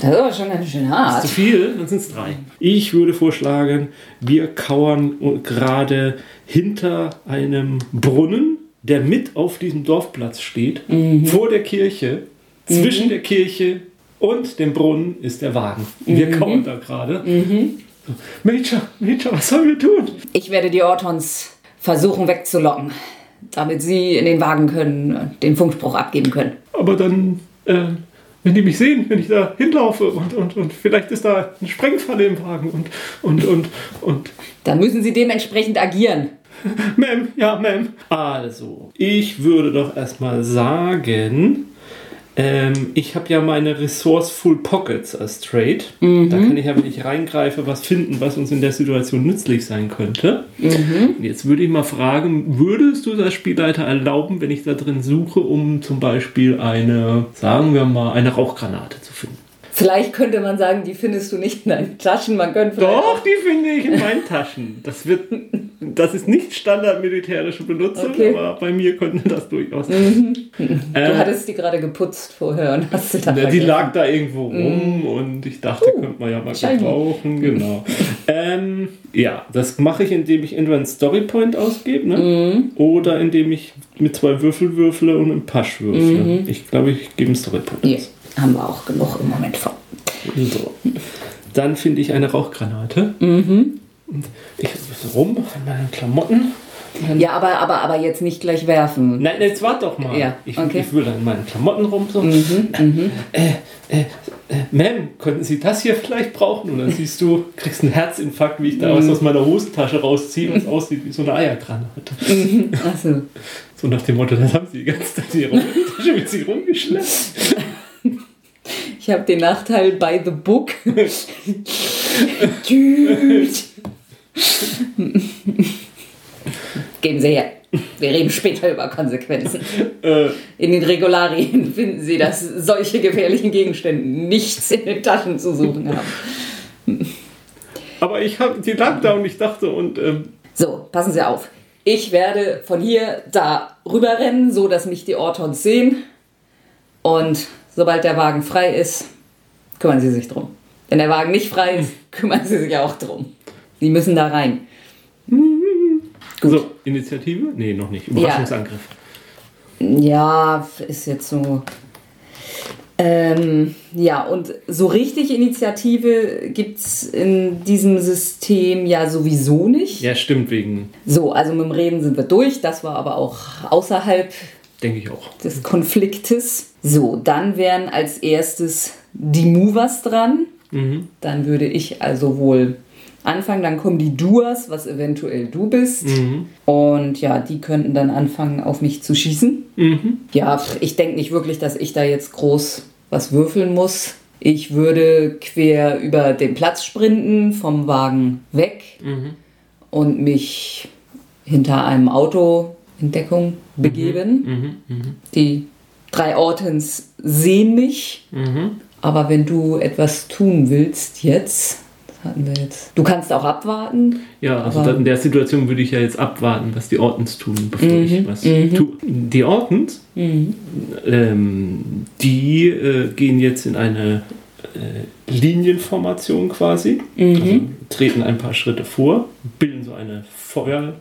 Das ist aber schon ganz schön hart. Zu viel, dann sind es drei. Ich würde vorschlagen, wir kauern gerade hinter einem Brunnen, der mit auf diesem Dorfplatz steht, vor der Kirche. Zwischen der Kirche und dem Brunnen ist der Wagen. Wir kauern da gerade. So, Major, Major, was sollen wir tun? Ich werde die Ortons versuchen wegzulocken, damit sie in den Wagen können, den Funkspruch abgeben können. Aber dann, äh, wenn die mich sehen, wenn ich da hinlaufe und, und, und vielleicht ist da eine Sprengfalle im Wagen und, und, und, und Dann müssen sie dementsprechend agieren. Ma'am, ja, Ma'am. Also, ich würde doch erstmal sagen, ähm, ich habe ja meine Resourceful Pockets als Trade. Da kann ich ja, wenn ich reingreife, was finden, was uns in der Situation nützlich sein könnte. Und Jetzt würde ich mal fragen, würdest du das Spielleiter erlauben, wenn ich da drin suche, um zum Beispiel eine, sagen wir mal, eine Rauchgranate zu finden? Vielleicht könnte man sagen, die findest du nicht in deinen Taschen. Man könnte Doch, die finde ich in meinen Taschen. Das wird, das ist nicht standardmilitärische Benutzung, Okay. aber bei mir könnte das durchaus. Du Äh, hattest die gerade geputzt vorher und hast sie da ja, die lag da irgendwo rum und ich dachte, könnte man ja mal shiny. gebrauchen. Genau. ähm, ja, das mache ich, indem ich entweder einen Storypoint ausgebe ne? oder indem ich mit zwei Würfel würfle und einen Pasch würfle. Ich glaube, ich gebe einen Storypoint aus. Haben wir auch genug im Moment von. So. Dann finde ich eine Rauchgranate. Und ich so rum an meinen Klamotten. Ja, aber, aber, aber jetzt nicht gleich werfen. Nein, jetzt wart doch mal. Ja, ich, okay. ich würde an meinen Klamotten rum so. äh, äh, äh, Ma'am, könnten Sie das hier vielleicht brauchen? Und dann siehst du, kriegst einen Herzinfarkt, wie ich da was aus meiner Hosentasche rausziehe, was aussieht wie so eine Eiergranate. Achso. So nach dem Motto, das haben Sie die ganze Zeit in Ihrer Hosentasche mit sich rumgeschleppt. Ich habe den Nachteil by the book. Tschüss. Geben Sie her. Wir reden später über Konsequenzen. Äh, In den Regularien finden Sie, dass solche gefährlichen Gegenstände nichts in den Taschen zu suchen haben. aber ich habe die lag da und ich dachte, und ähm, So, passen Sie auf. Ich werde von hier da rüberrennen, so dass mich die Ortons sehen. Und sobald der Wagen frei ist, kümmern Sie sich drum. Wenn der Wagen nicht frei ist, kümmern Sie sich auch drum. Sie müssen da rein. so, Initiative? Nee, noch nicht. Überraschungsangriff. Ja, ist jetzt so. Ähm, ja, und so richtig Initiative gibt es in diesem System ja sowieso nicht. Ja, stimmt, wegen, So, also mit dem Reden sind wir durch. Das war aber auch außerhalb denke ich auch. des Konfliktes. So, dann wären als erstes die Movers dran. Dann würde ich also wohl anfangen. Dann kommen die Doers, was eventuell du bist. Und ja, die könnten dann anfangen, auf mich zu schießen. Ja, ich denke nicht wirklich, dass ich da jetzt groß was würfeln muss. Ich würde quer über den Platz sprinten, vom Wagen weg und mich hinter einem Auto in Deckung begeben. Die drei Ortens sehen mich. Aber wenn du etwas tun willst jetzt, das hatten wir jetzt. Du kannst auch abwarten. Ja, also in der Situation würde ich ja jetzt abwarten, was die Ordens tun, bevor ich was tue. Die Ordens, ähm, die äh, gehen jetzt in eine äh, Linienformation quasi, also treten ein paar Schritte vor, bilden so eine Feuer,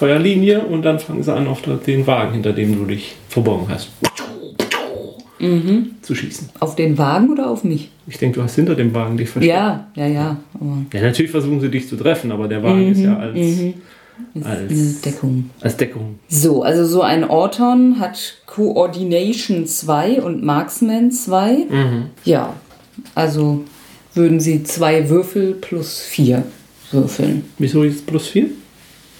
Feuerlinie und dann fangen sie an, auf den Wagen, hinter dem du dich verborgen hast, zu schießen. Auf den Wagen oder auf mich? Ich denke, du hast hinter dem Wagen dich versteckt. Ja, ja, ja. Aber Ja, natürlich versuchen sie dich zu treffen, aber der Wagen ist ja als, eine als, Deckung. als Deckung. So, also so ein Orton hat Coordination 2 und Marksman 2. Ja, also würden sie zwei Würfel plus vier würfeln. Wieso jetzt plus 4?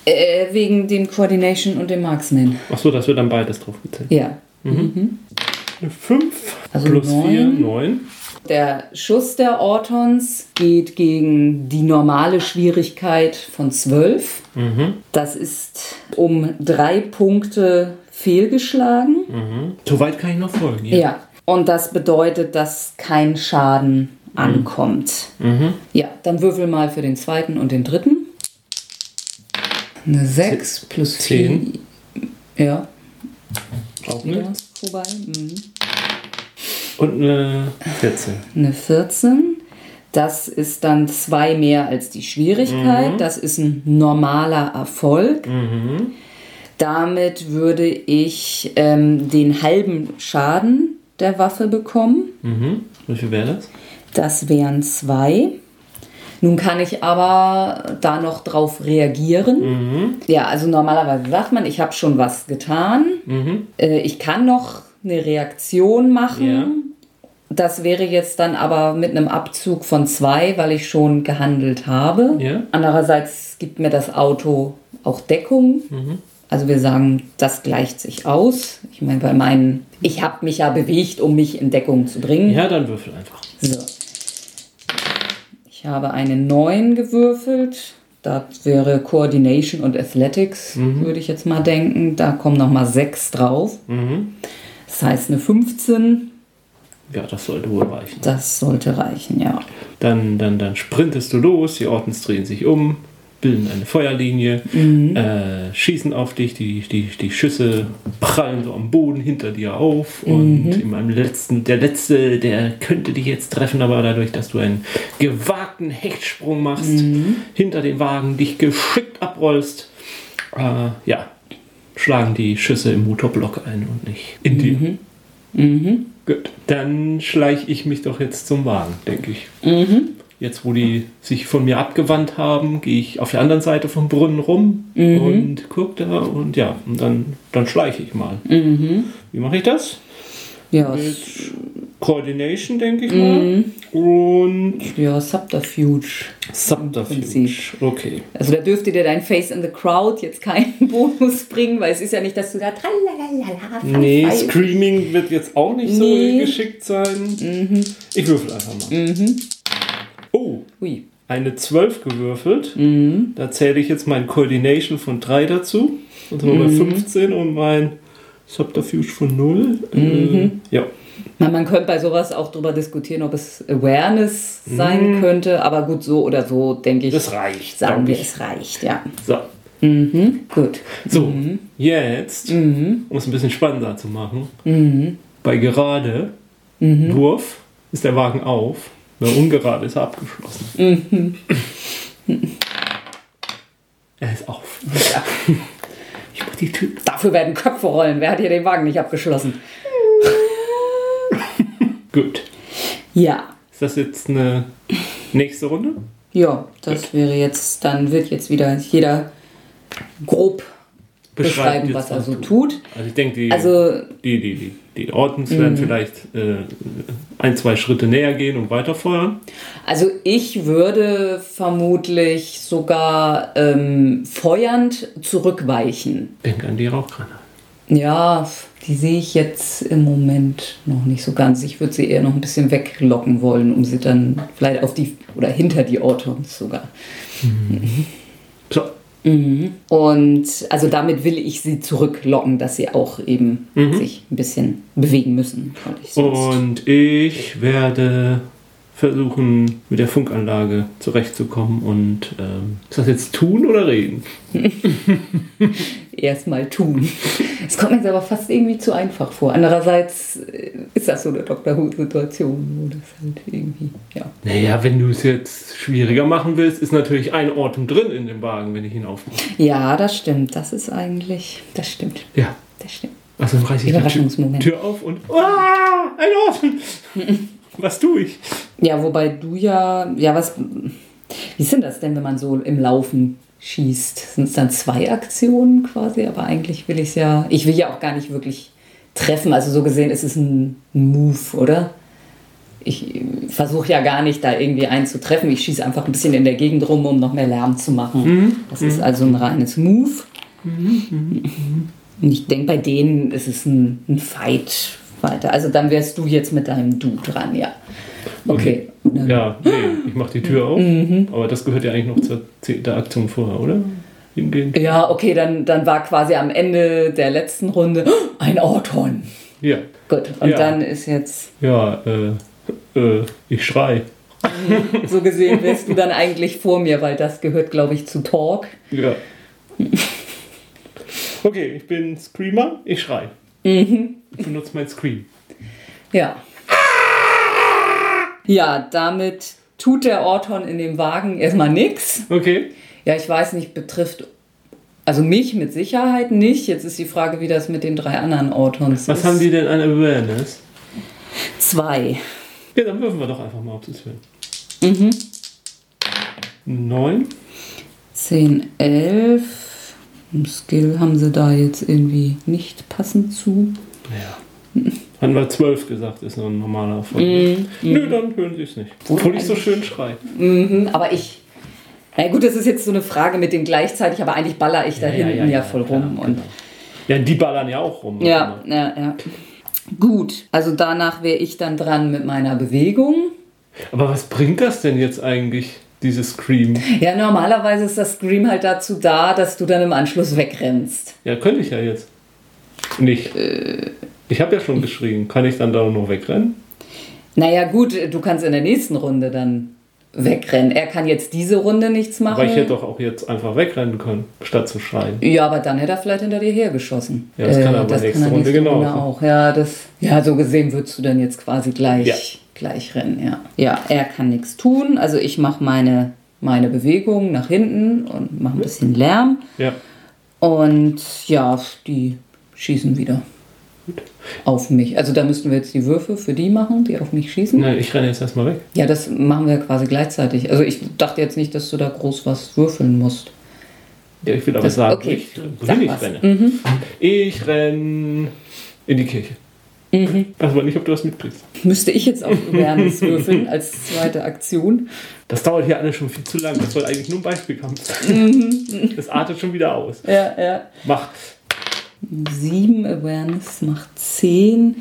Äh, wegen dem Coordination und dem Marksman. Achso, das wird dann beides drauf gezählt. Ja. Eine 5 Also plus 4, neun. 9. Der Schuss der Ortons geht gegen die normale Schwierigkeit von 12. Das ist um drei Punkte fehlgeschlagen. Soweit kann ich noch folgen. Ja. Und das bedeutet, dass kein Schaden ankommt. Ja, dann würfel mal für den zweiten und den dritten. Eine 6 plus 4. Zehn. Ja, Auch nicht. vorbei. Mhm. Und eine 14. Eine 14. Das ist dann zwei mehr als die Schwierigkeit. Das ist ein normaler Erfolg. Damit würde ich ähm, den halben Schaden der Waffe bekommen. Mhm. Wie viel wäre das? Das wären zwei. Nun kann ich aber da noch drauf reagieren. Ja, also normalerweise sagt man, ich habe schon was getan. Äh, ich kann noch eine Reaktion machen. Ja. Das wäre jetzt dann aber mit einem Abzug von zwei, weil ich schon gehandelt habe. Ja. Andererseits gibt mir das Auto auch Deckung. Also wir sagen, das gleicht sich aus. Ich meine, bei meinen, ich habe mich ja bewegt, um mich in Deckung zu bringen. Ja, dann würfel einfach. So. Ich habe eine 9 gewürfelt. Das wäre Coordination und Athletics, würde ich jetzt mal denken. Da kommen nochmal 6 drauf. Das heißt eine 15. Ja, das sollte wohl reichen. Das sollte reichen, ja. Dann, dann, dann sprintest du los, die Ordens drehen sich um, bilden eine Feuerlinie, äh, schießen auf dich, die, die, die Schüsse prallen so am Boden hinter dir auf und in meinem letzten, der letzte, der könnte dich jetzt treffen, aber dadurch, dass du einen gewagten Hechtsprung machst, hinter den Wagen dich geschickt abrollst, äh, ja, schlagen die Schüsse im Motorblock ein und nicht in dir. Gut, dann schleiche ich mich doch jetzt zum Wagen, denke ich. Jetzt, wo die sich von mir abgewandt haben, gehe ich auf der anderen Seite vom Brunnen rum und gucke da und ja, und dann, dann schleiche ich mal. Wie mache ich das? Ja, Mit Coordination, denke ich mal. Und ja Subterfuge. Subterfuge. Okay. Also da dürfte dir dein Face in the Crowd jetzt keinen Bonus bringen, weil es ist ja nicht, dass du da Nee. Screaming wird jetzt auch nicht Nee. so geschickt sein. Ich würfel einfach mal. Ui. eine 12 gewürfelt. Da zähle ich jetzt mein Coordination von 3 dazu. Und sind wir bei 15 und mein Subterfuge von 0. Äh, ja. Man, man könnte bei sowas auch drüber diskutieren, ob es Awareness sein könnte, aber gut, so oder so, denke ich, Das reicht. sagen wir, ich. es reicht, ja. So. Gut. So, jetzt, um es ein bisschen spannender zu machen, bei gerade Wurf ist der Wagen auf, bei ungerade ist er abgeschlossen. er ist auf. Ich mach die Tür. Dafür werden Köpfe rollen. Wer hat hier den Wagen nicht abgeschlossen? Gut. Ja. Ist das jetzt eine nächste Runde? Ja, das wäre jetzt, dann wird jetzt wieder jeder grob beschreiben, was er so tut. Also ich denke, die, Also, die, die, die, die Ordens werden vielleicht äh, ein, zwei Schritte näher gehen und weiterfeuern. also ich würde vermutlich sogar ähm, feuernd zurückweichen. Denk an die Rauchgranate. Ja, die sehe ich jetzt im Moment noch nicht so ganz. Ich würde sie eher noch ein bisschen weglocken wollen, um sie dann vielleicht auf die oder hinter die Ortons sogar. So, Und also damit will ich sie zurücklocken, dass sie auch eben sich ein bisschen bewegen müssen. ich und ich werde versuchen, mit der Funkanlage zurechtzukommen und ähm, ist das jetzt tun oder reden? erstmal tun. Es kommt mir jetzt aber fast irgendwie zu einfach vor. Andererseits äh, ist das so eine Dr. Who-Situation, wo das halt irgendwie, ja. Naja, wenn du es jetzt schwieriger machen willst, ist natürlich ein Ort drin in dem Wagen, wenn ich ihn aufmache. Ja, das stimmt. Das ist eigentlich, das stimmt. Ja, Das stimmt. also reiße ich die. Tür auf und ah, ein Ort! Was tue ich? Ja, wobei du ja, ja, was, wie ist denn das denn, wenn man so im Laufen schießt? Sind es dann zwei Aktionen quasi? Aber eigentlich will ich es ja, ich will ja auch gar nicht wirklich treffen. Also so gesehen ist es ein Move, oder? Ich versuche ja gar nicht, da irgendwie einen zu treffen. Ich schieße einfach ein bisschen in der Gegend rum, um noch mehr Lärm zu machen. Das ist also ein reines Move. Und ich denke, bei denen ist es ein, ein Fight weiter. Also dann wärst du jetzt mit deinem Du dran, ja. Okay. Ja, nee, ich mache die Tür auf. Mhm. Aber das gehört ja eigentlich noch zur der Aktion vorher, oder? Hingehen. Ja, okay, dann, dann war quasi am Ende der letzten Runde "Oh, ein Orton. Ja, Gut, und Ja. dann ist jetzt, ja, äh, äh, ich schrei. so gesehen, wärst du dann eigentlich vor mir, weil das gehört, glaube ich, zu Talk. Ja. Okay, ich bin Screamer, ich schrei. Mhm. Ich benutze mein Scream. Ja. Ja, damit tut der Orton in dem Wagen erstmal nichts. Okay. Ja, ich weiß nicht, betrifft also mich mit Sicherheit nicht. Jetzt ist die Frage, wie das mit den drei anderen Ortons Was ist. haben die denn an Awareness? Zwei. Ja, dann würfen wir doch einfach mal, ob sie es hören. Mhm. Neun. 10, 11. Skill haben sie da jetzt irgendwie nicht passend zu. Ja. Hatten wir zwölf gesagt, ist noch ein normaler Erfolg. Mhm. Nö, dann hören sie es nicht. Obwohl ich so schön schreie. Mhm, aber ich. Na gut, das ist jetzt so eine Frage mit dem gleichzeitig, aber eigentlich baller ich da hinten ja, voll klar, rum. Und genau. Ja, die ballern ja auch rum. ja, ja, ja. Gut, also danach wäre ich dann dran mit meiner Bewegung. Aber was bringt das denn jetzt eigentlich, dieses Scream? Ja, normalerweise ist das Scream halt dazu da, dass du dann im Anschluss wegrennst. Ja, könnte ich ja jetzt. Nicht. Äh. Ich habe ja schon geschrien. Kann ich dann da noch wegrennen? Naja, gut, du kannst in der nächsten Runde dann wegrennen. Er kann jetzt diese Runde nichts machen. Aber ich hätte doch auch jetzt einfach wegrennen können, statt zu schreien. Ja, aber dann hätte er vielleicht hinter dir hergeschossen. Äh, Ja, das kann er aber nächste Runde genauso. auch. Ja, das, ja, so gesehen würdest du dann jetzt quasi gleich, Ja. Gleich rennen. Ja. ja, er kann nichts tun. Also ich mache meine, meine Bewegung nach hinten und mache ein bisschen Lärm. Ja. Und ja, die schießen wieder auf mich. Also da müssten wir jetzt die Würfe für die machen, die auf mich schießen. Nein, ich renne jetzt erstmal weg. Ja, das machen wir quasi gleichzeitig. Also ich dachte jetzt nicht, dass du da groß was würfeln musst. Ja, ich will aber Das- sagen, okay, ich, du wohin sag ich was. renne. Mhm. Ich renne in die Kirche. Mhm. Weiß aber nicht, ob du das mitkriegst. Müsste ich jetzt auf Awareness würfeln als zweite Aktion. Das dauert hier alles schon viel zu lang. Das soll eigentlich nur ein Beispielkampf sein. Mhm. Das artet schon wieder aus. Ja, ja. Mach. 7 Awareness macht 10.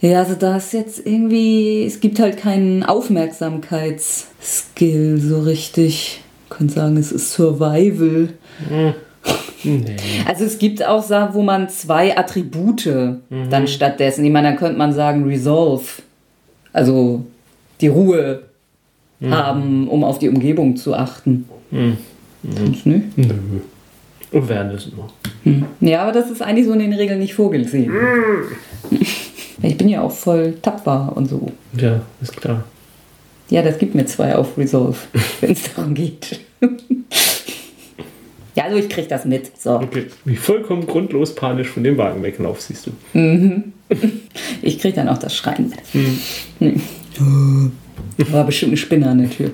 Ja, also da ist jetzt irgendwie, es gibt halt keinen Aufmerksamkeitsskill so richtig. Ich könnte sagen, es ist Survival. Nee. Also es gibt auch Sachen, wo man zwei Attribute dann stattdessen, ich meine, dann könnte man sagen Resolve, also die Ruhe haben, um auf die Umgebung zu achten. Mhm. Du nicht? Nö. Awareness nur. Ja, aber das ist eigentlich so in den Regeln nicht vorgesehen. Ich bin ja auch voll tapfer und so. Ja, ist klar. Ja, das gibt mir zwei auf Resolve, wenn es darum geht. Ja, also ich krieg das mit. So. Okay. Wie vollkommen grundlos panisch von dem Wagen weglauf, siehst du. Ich krieg dann auch das Schreien mit. Hm. War bestimmt eine Spinne an der Tür.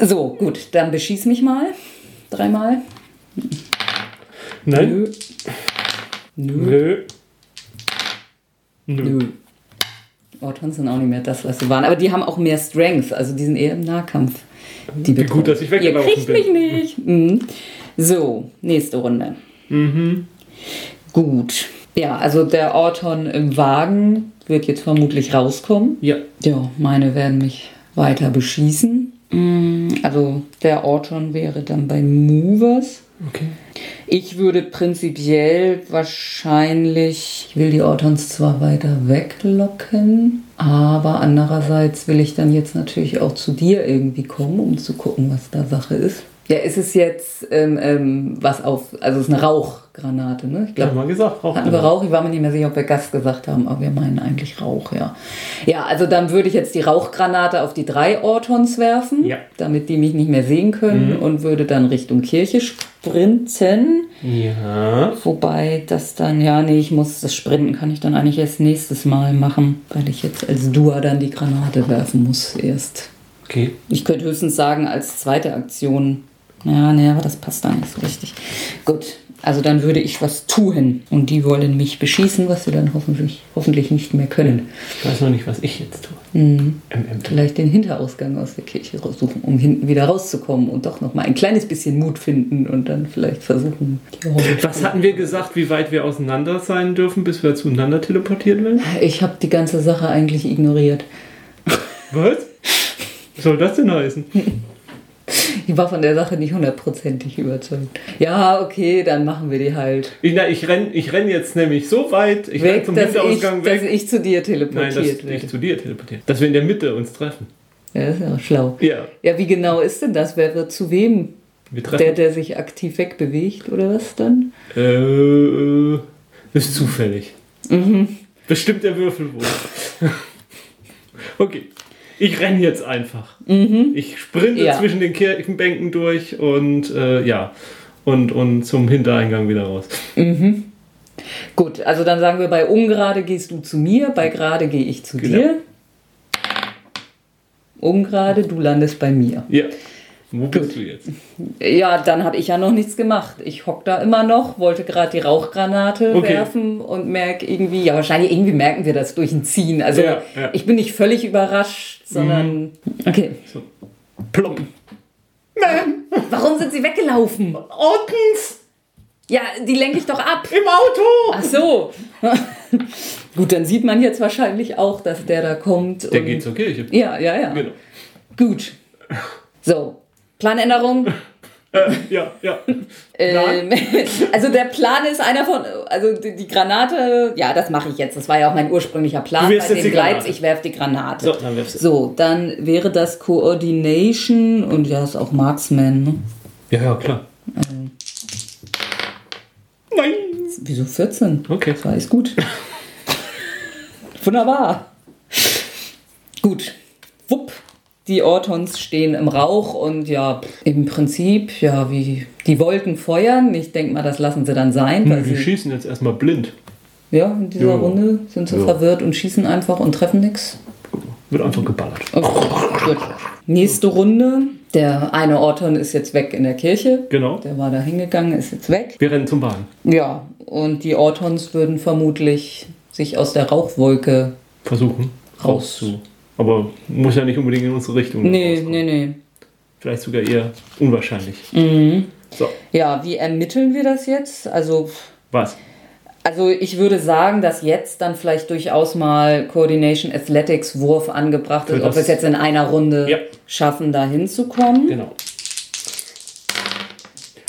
So, gut, dann beschieß mich mal. Dreimal. Nein? Nö. Nö. Nö. Nö. Nö. Ortons sind auch nicht mehr das, was sie waren. Aber die haben auch mehr Strength, also die sind eher im Nahkampf. Die Wie gut, dass ich Ihr weggelaufen kriegt bin. mich nicht. Mhm. So, nächste Runde. Mhm. Gut. Ja, also der Orton im Wagen wird jetzt vermutlich rauskommen. Ja. Ja, meine werden mich weiter beschießen. Mm, Also der Orton wäre dann bei Movers. Okay. Ich würde prinzipiell wahrscheinlich, ich will die Ortons zwar weiter weglocken, aber andererseits will ich dann jetzt natürlich auch zu dir irgendwie kommen, um zu gucken, was da Sache ist. Ja, ist es jetzt ähm, ähm, was auf, also es ist eine Rauchgranate, ne? Ich Ja, glaube, mal gesagt. Rauch hatten wir Rauch? Ich war mir nicht mehr sicher, ob wir Gas gesagt haben, aber wir meinen eigentlich Rauch, ja. Ja, also dann würde ich jetzt die Rauchgranate auf die drei Ortons werfen, Ja. damit die mich nicht mehr sehen können und würde dann Richtung Kirche sprinten. Ja. Wobei das dann, ja, nee, ich muss das Sprinten kann ich dann eigentlich erst nächstes Mal machen, weil ich jetzt als Dua dann die Granate werfen muss erst. Okay. Ich könnte höchstens sagen, als zweite Aktion. Ja, nee, aber das passt da nicht so richtig. Gut, also dann würde ich was tun. Und die wollen mich beschießen, was sie dann hoffentlich, hoffentlich nicht mehr können. Ich weiß noch nicht, was ich jetzt tue. Mhm. MM. Vielleicht den Hinterausgang aus der Kirche raussuchen, um hinten wieder rauszukommen und doch noch mal ein kleines bisschen Mut finden und dann vielleicht versuchen, Was hatten wir gesagt, wie weit wir auseinander sein dürfen, bis wir zueinander teleportiert werden? Ich habe die ganze Sache eigentlich ignoriert. Was? Was soll das denn heißen? Ich war von der Sache nicht hundertprozentig überzeugt. Ja, okay, dann machen wir die halt. Ich, na, ich renn, ich renn jetzt nämlich so weit, ich renn Weg, zum dass ich, Hinterausgang dass weg. ich zu dir Nein, teleportiert dass ich werde. zu dir teleportiert. Dass wir in der Mitte uns treffen. Ja, das ist ja auch schlau. Ja. Ja, wie genau ist denn das? Wer wird zu wem? Der, der sich aktiv wegbewegt oder was dann? Äh, ist zufällig. Mhm. Bestimmt der Würfelwurf. okay. Ich renn jetzt einfach. Ich sprinte Mhm. Ja. zwischen den Kirchenbänken durch und äh, ja. Und, und zum Hintereingang wieder raus. Gut, also dann sagen wir, bei ungerade gehst du zu mir, bei gerade gehe ich zu Genau. dir. Ungerade, du landest bei mir. Ja. Wo bist du jetzt? Ja, dann habe ich ja noch nichts gemacht. Ich hock da immer noch, wollte gerade die Rauchgranate Okay. werfen und merke irgendwie, ja, wahrscheinlich irgendwie merken wir das durch ein Ziehen. Also Ja, ja. ich bin nicht völlig überrascht, sondern. Okay. So. Plump. Warum sind sie weggelaufen? Ortens! Ja, die lenke ich doch ab. Im Auto! Ach so. Gut, dann sieht man jetzt wahrscheinlich auch, dass der da kommt. Der geht zur Kirche. Ja, ja, ja. Genau. Gut. So, Planänderung. Äh, ja, ja. Ähm, also der Plan ist einer von, also die, die Granate, ja, das mache ich jetzt. Das war ja auch mein ursprünglicher Plan. Du Bei jetzt dem. Gleits, ich werfe die Granate. So, dann wirfst du. So, dann wäre das Coordination und ja, ist auch Marksman. Ne? Ja, ja, klar. Nein! Wieso 14? Okay. Das war alles gut. Wunderbar. Gut. Wupp. Die Ortons stehen im Rauch und ja, im Prinzip, ja, wie die wollten feuern. Ich denke mal, das lassen sie dann sein, weil Wir sie schießen jetzt erstmal blind. ja, in dieser Ja. Runde sind sie Ja. verwirrt und schießen einfach und treffen nichts. Wird einfach geballert. Okay, gut. Nächste Runde. Der eine Orton ist jetzt weg in der Kirche. Genau. Der war da hingegangen, ist jetzt weg. Wir rennen zum Wagen. Ja, und die Ortons würden vermutlich sich aus der Rauchwolke. Versuchen. Raus. Aber muss ja nicht unbedingt in unsere Richtung. Nee, rauskommen. nee, nee. Vielleicht sogar eher unwahrscheinlich. Mhm. So, Ja, wie ermitteln wir das jetzt? Also, was? also ich würde sagen, dass jetzt dann vielleicht durchaus mal Coordination Athletics Wurf angebracht ist, ob wir es jetzt in einer Runde Ja. schaffen, da hinzukommen. Genau.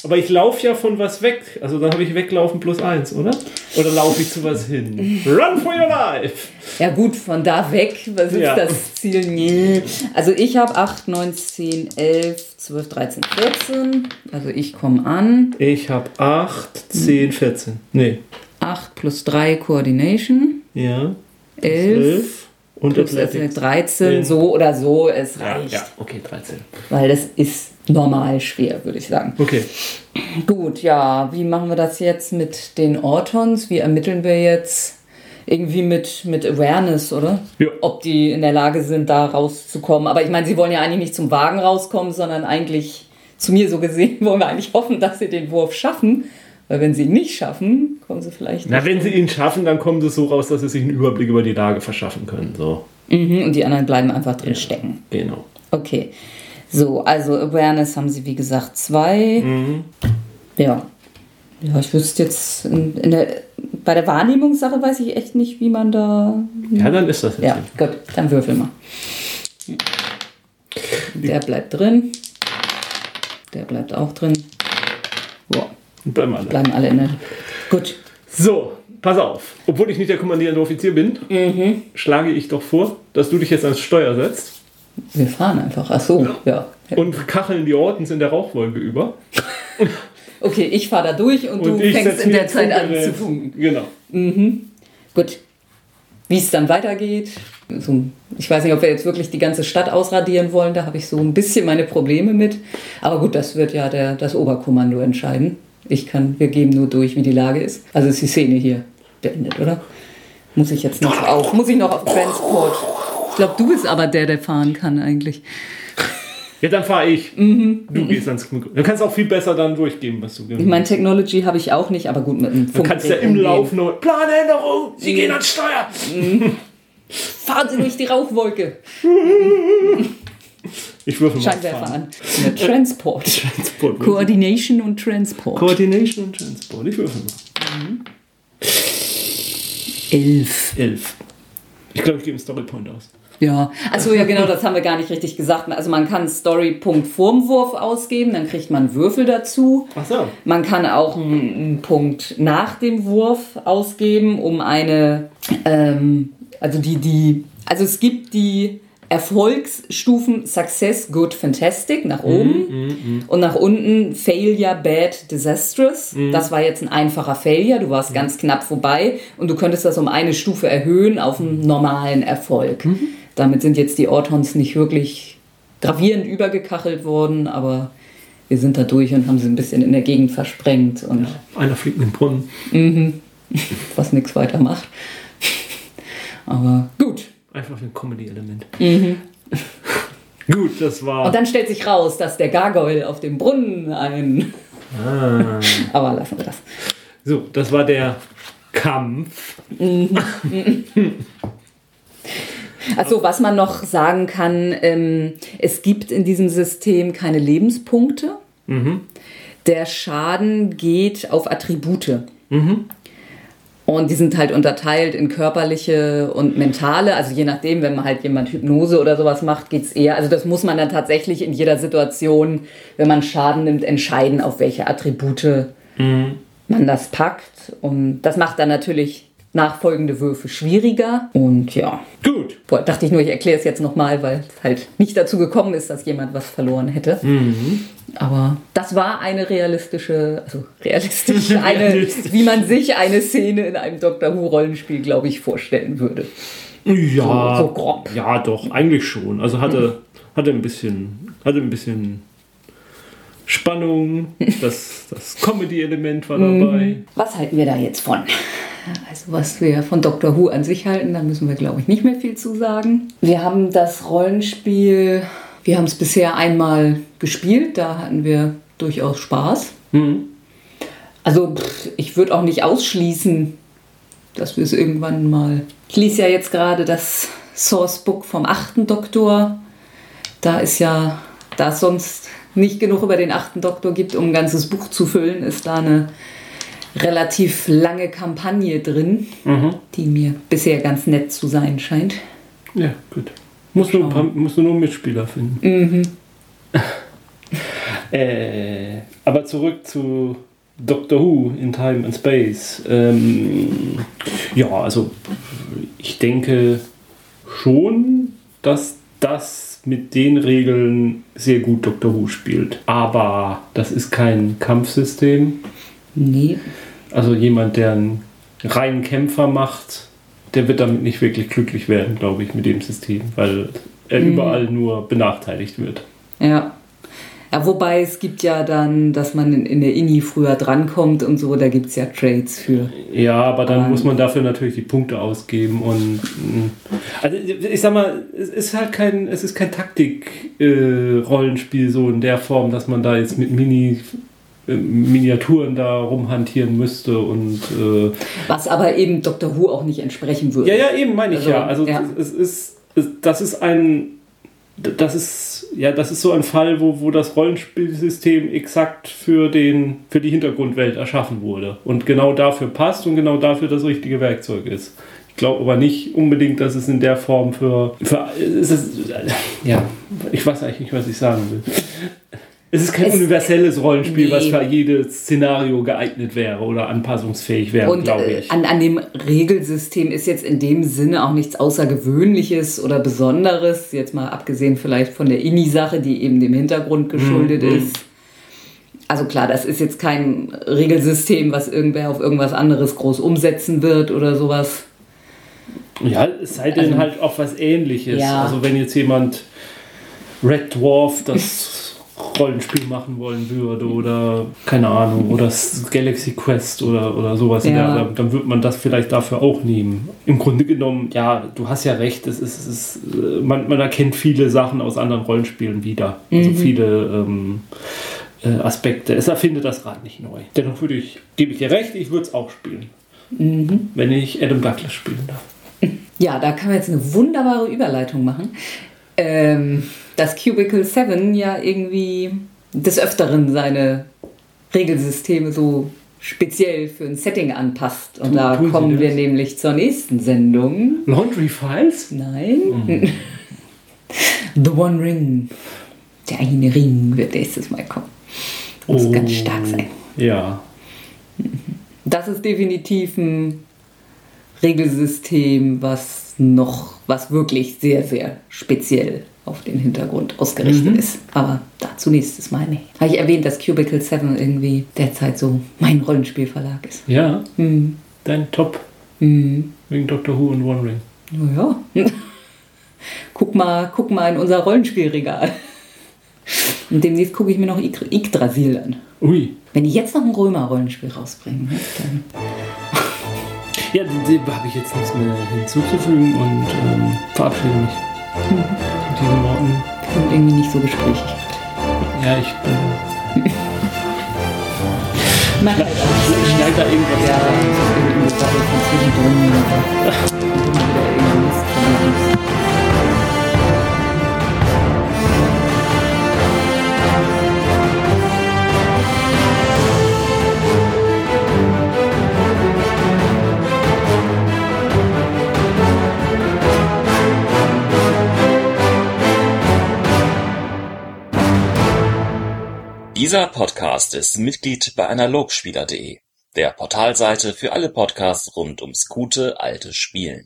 Aber ich laufe ja von was weg. Also dann habe ich weglaufen plus eins, oder? Oder laufe ich zu was hin? Run for your life! Ja gut, von da weg, was ist Ja. das Ziel? Nee. Also ich habe 8, 9, 10, 11, 12, 13, 14. Also ich komme an. Ich habe 8, 10, 14. Nee. 8 plus 3 Coordination. Ja. 11. Und plus Athletics. 13, so oder so, es Ja, reicht. ja, okay, 13. Weil das ist normal schwer, würde ich sagen. Okay. Gut, ja, wie machen wir das jetzt mit den Ortons? Wie ermitteln wir jetzt irgendwie mit, mit Awareness, oder? Ja. Ob die in der Lage sind, da rauszukommen. Aber ich meine, sie wollen ja eigentlich nicht zum Wagen rauskommen, sondern eigentlich zu mir so gesehen wollen wir eigentlich hoffen, dass sie den Wurf schaffen. Weil wenn sie ihn nicht schaffen, kommen sie vielleicht Na, wenn sie ihn schaffen, dann kommt es so raus, dass sie sich einen Überblick über die Lage verschaffen können. So, Mhm, und die anderen bleiben einfach drin stecken. genau. Okay. So, also Awareness haben sie wie gesagt zwei. Ja. Ja, ich wüsste jetzt in, in der, bei der Wahrnehmungssache weiß ich echt nicht, wie man da. Ja, dann ist das jetzt. Ja, gut, dann würfel mal. Der bleibt drin. Der bleibt auch drin. Boah, bleiben alle. bleiben alle in der. Gut. So, pass auf. Obwohl ich nicht der kommandierende Offizier bin, schlage ich doch vor, dass du dich jetzt ans Steuer setzt Wir fahren einfach. Ach so, ja. und kacheln die Ortens in der Rauchwolke über. Okay, ich fahre da durch und, Und du fängst in der Zeit an zu funken. Genau. Gut. Wie es dann weitergeht, so, ich weiß nicht, ob wir jetzt wirklich die ganze Stadt ausradieren wollen, da habe ich so ein bisschen meine Probleme mit. Aber gut, das wird ja der, das Oberkommando entscheiden. Ich kann, wir geben nur durch, wie die Lage ist. Also ist die Szene hier beendet, oder? Muss ich jetzt noch auf, muss ich noch auf Transport? Ich glaube, du bist aber der, der fahren kann eigentlich. Ja, dann fahre ich. Du gehst ans Mikro. Du kannst auch viel besser dann durchgeben, was du Ich meine, Technology habe ich auch nicht, aber gut, mit dem Du kannst ja im. Lauf nur. Planänderung! Sie gehen ans Steuer! Fahren Sie durch die Rauchwolke. Ich würfel mal. Scheinwerfer fahren. an. Transport. Transport. Coordination und Transport. Coordination und Transport. Ich würfel mal. Elf. Elf. Ich glaube, ich gebe einen Storypoint aus. Ja, also ja genau, das haben wir gar nicht richtig gesagt. Also man kann Storypunkt vorm Wurf ausgeben, dann kriegt man Würfel dazu. Ach so. Man kann auch einen, einen Punkt nach dem Wurf ausgeben, um eine, ähm, also die, die, also es gibt die Erfolgsstufen Success, Good, Fantastic nach oben und nach unten Failure, Bad, Disastrous. Das war jetzt ein einfacher Failure, du warst ganz knapp vorbei und du könntest das um eine Stufe erhöhen auf einen normalen Erfolg. Damit sind jetzt die Ortons nicht wirklich gravierend übergekachelt worden, aber wir sind da durch und haben sie ein bisschen in der Gegend versprengt und Einer fliegt in den Brunnen. was nichts weiter macht. Aber gut. Einfach ein Comedy-Element. Gut, das war. Und dann stellt sich raus, dass der Gargoyle auf dem Brunnen ein. Ah. Aber lassen wir das. So, das war der Kampf. Also was man noch sagen kann, ähm, es gibt in diesem System keine Lebenspunkte. Der Schaden geht auf Attribute. Und die sind halt unterteilt in körperliche und mentale. Also je nachdem, wenn man halt jemand Hypnose oder sowas macht, geht's eher. Also das muss man dann tatsächlich in jeder Situation, wenn man Schaden nimmt, entscheiden, auf welche Attribute man das packt. Und das macht dann natürlich nachfolgende Würfe schwieriger. Und ja, Gut. Boah, dachte ich nur, ich erkläre es jetzt nochmal, weil es halt nicht dazu gekommen ist, dass jemand was verloren hätte. Aber das war eine realistische, also realistisch, eine, Realistisch. wie man sich eine Szene in einem Doctor Who Rollenspiel, glaube ich, vorstellen würde. Ja, So- so grob. ja, doch, eigentlich schon. Also hatte, hatte ein bisschen, hatte ein bisschen Spannung. Das, das Comedy-Element war dabei. Was halten wir da jetzt von? Also was wir von Doctor Who an sich halten, da müssen wir, glaube ich, nicht mehr viel zu sagen. Wir haben das Rollenspiel, wir haben es bisher einmal gespielt, da hatten wir durchaus Spaß. Also pff, ich würde auch nicht ausschließen, dass wir es irgendwann mal... Ich lese ja jetzt gerade das Sourcebook vom achten Doktor. Da ist ja, da es sonst nicht genug über den achten Doktor gibt, um ein ganzes Buch zu füllen, ist da eine relativ lange Kampagne drin, die mir bisher ganz nett zu sein scheint. Ja, gut. Musst du, ein paar, musst du nur Mitspieler finden. äh, aber zurück zu Doctor Who in Time and Space. Ähm, ja, also ich denke schon, dass das mit den Regeln sehr gut Doctor Who spielt. Aber das ist kein Kampfsystem. Nee. Also jemand, der einen reinen Kämpfer macht, der wird damit nicht wirklich glücklich werden, glaube ich, mit dem System, weil er mhm. überall nur benachteiligt wird. Ja. Ja, wobei es gibt ja dann, dass man in, in der INI früher drankommt und so, da gibt es ja Trades für. Ja, aber dann ähm, muss man dafür natürlich die Punkte ausgeben und mm, also ich sag mal, es ist halt kein, es ist kein Taktik-Rollenspiel äh, so in der Form, dass man da jetzt mit Mini Miniaturen da rumhantieren müsste und äh, was aber eben Dr. Who auch nicht entsprechen würde. Ja, ja, eben meine ich also, ja. Also ja. Es, ist, das ist ein das ist ja das ist so ein Fall, wo, wo das Rollenspielsystem exakt für den für die Hintergrundwelt erschaffen wurde und genau dafür passt und genau dafür das richtige Werkzeug ist. Ich glaube aber nicht unbedingt, dass es in der Form für, für es ist, ja, ich weiß eigentlich nicht, was ich sagen will. Es ist kein es, universelles Rollenspiel, nee. was für jedes Szenario geeignet wäre oder anpassungsfähig wäre, glaube ich. An, an dem Regelsystem ist jetzt in dem Sinne auch nichts Außergewöhnliches oder Besonderes, jetzt mal abgesehen vielleicht von der INI-Sache, die eben dem Hintergrund geschuldet mhm. ist. Also klar, das ist jetzt kein Regelsystem, was irgendwer auf irgendwas anderes groß umsetzen wird oder sowas. Ja, es sei denn also, halt auch was ähnliches. Ja. Also wenn jetzt jemand Red Dwarf das Rollenspiel machen wollen würde oder keine Ahnung oder Galaxy Quest oder, oder sowas, ja. der, dann wird man das vielleicht dafür auch nehmen. Im Grunde genommen, ja, du hast ja recht, es ist, es ist man, man erkennt viele Sachen aus anderen Rollenspielen wieder. Also mhm. viele ähm, äh, Aspekte. Es erfindet das Rad nicht neu. Dennoch würde ich, gebe ich dir recht, ich würde es auch spielen. Mhm. Wenn ich Adam Douglas spielen darf. Ja, da kann man jetzt eine wunderbare Überleitung machen. Ähm, dass Cubicle 7 ja irgendwie des Öfteren seine Regelsysteme so speziell für ein Setting anpasst. Und da Tun kommen wir nämlich zur nächsten Sendung. Laundry Files? Nein. Mhm. The One Ring. Der eine Ring wird nächstes Mal kommen. Muss oh, ganz stark sein. Ja. Das ist definitiv ein Regelsystem, was noch, was wirklich sehr, sehr speziell auf den Hintergrund ausgerichtet mhm. ist. Aber dazu nächstes Mal nicht. Habe ich erwähnt, dass Cubicle 7 irgendwie derzeit so mein Rollenspielverlag ist. Ja. Mhm. Dein Top. Mhm. Wegen Doctor Who und One Ring. Naja. guck, mal, guck mal in unser Rollenspielregal. Und demnächst gucke ich mir noch Yggdrasil an. Ui. Wenn ich jetzt noch ein Römer-Rollenspiel rausbringe, dann. Ja, dem habe ich jetzt nichts mehr hinzuzufügen und ähm, verabschiede mich. Mhm. Mit diesen Worten. Klingt irgendwie nicht so gesprächig. Ja, ich bin. Mach halt Ich schneide da irgendwas ja, rein. Irgendwie Sache von zwischendrin. Dieser Podcast ist Mitglied bei Analogspieler.de, der Portalseite für alle Podcasts rund ums gute alte Spielen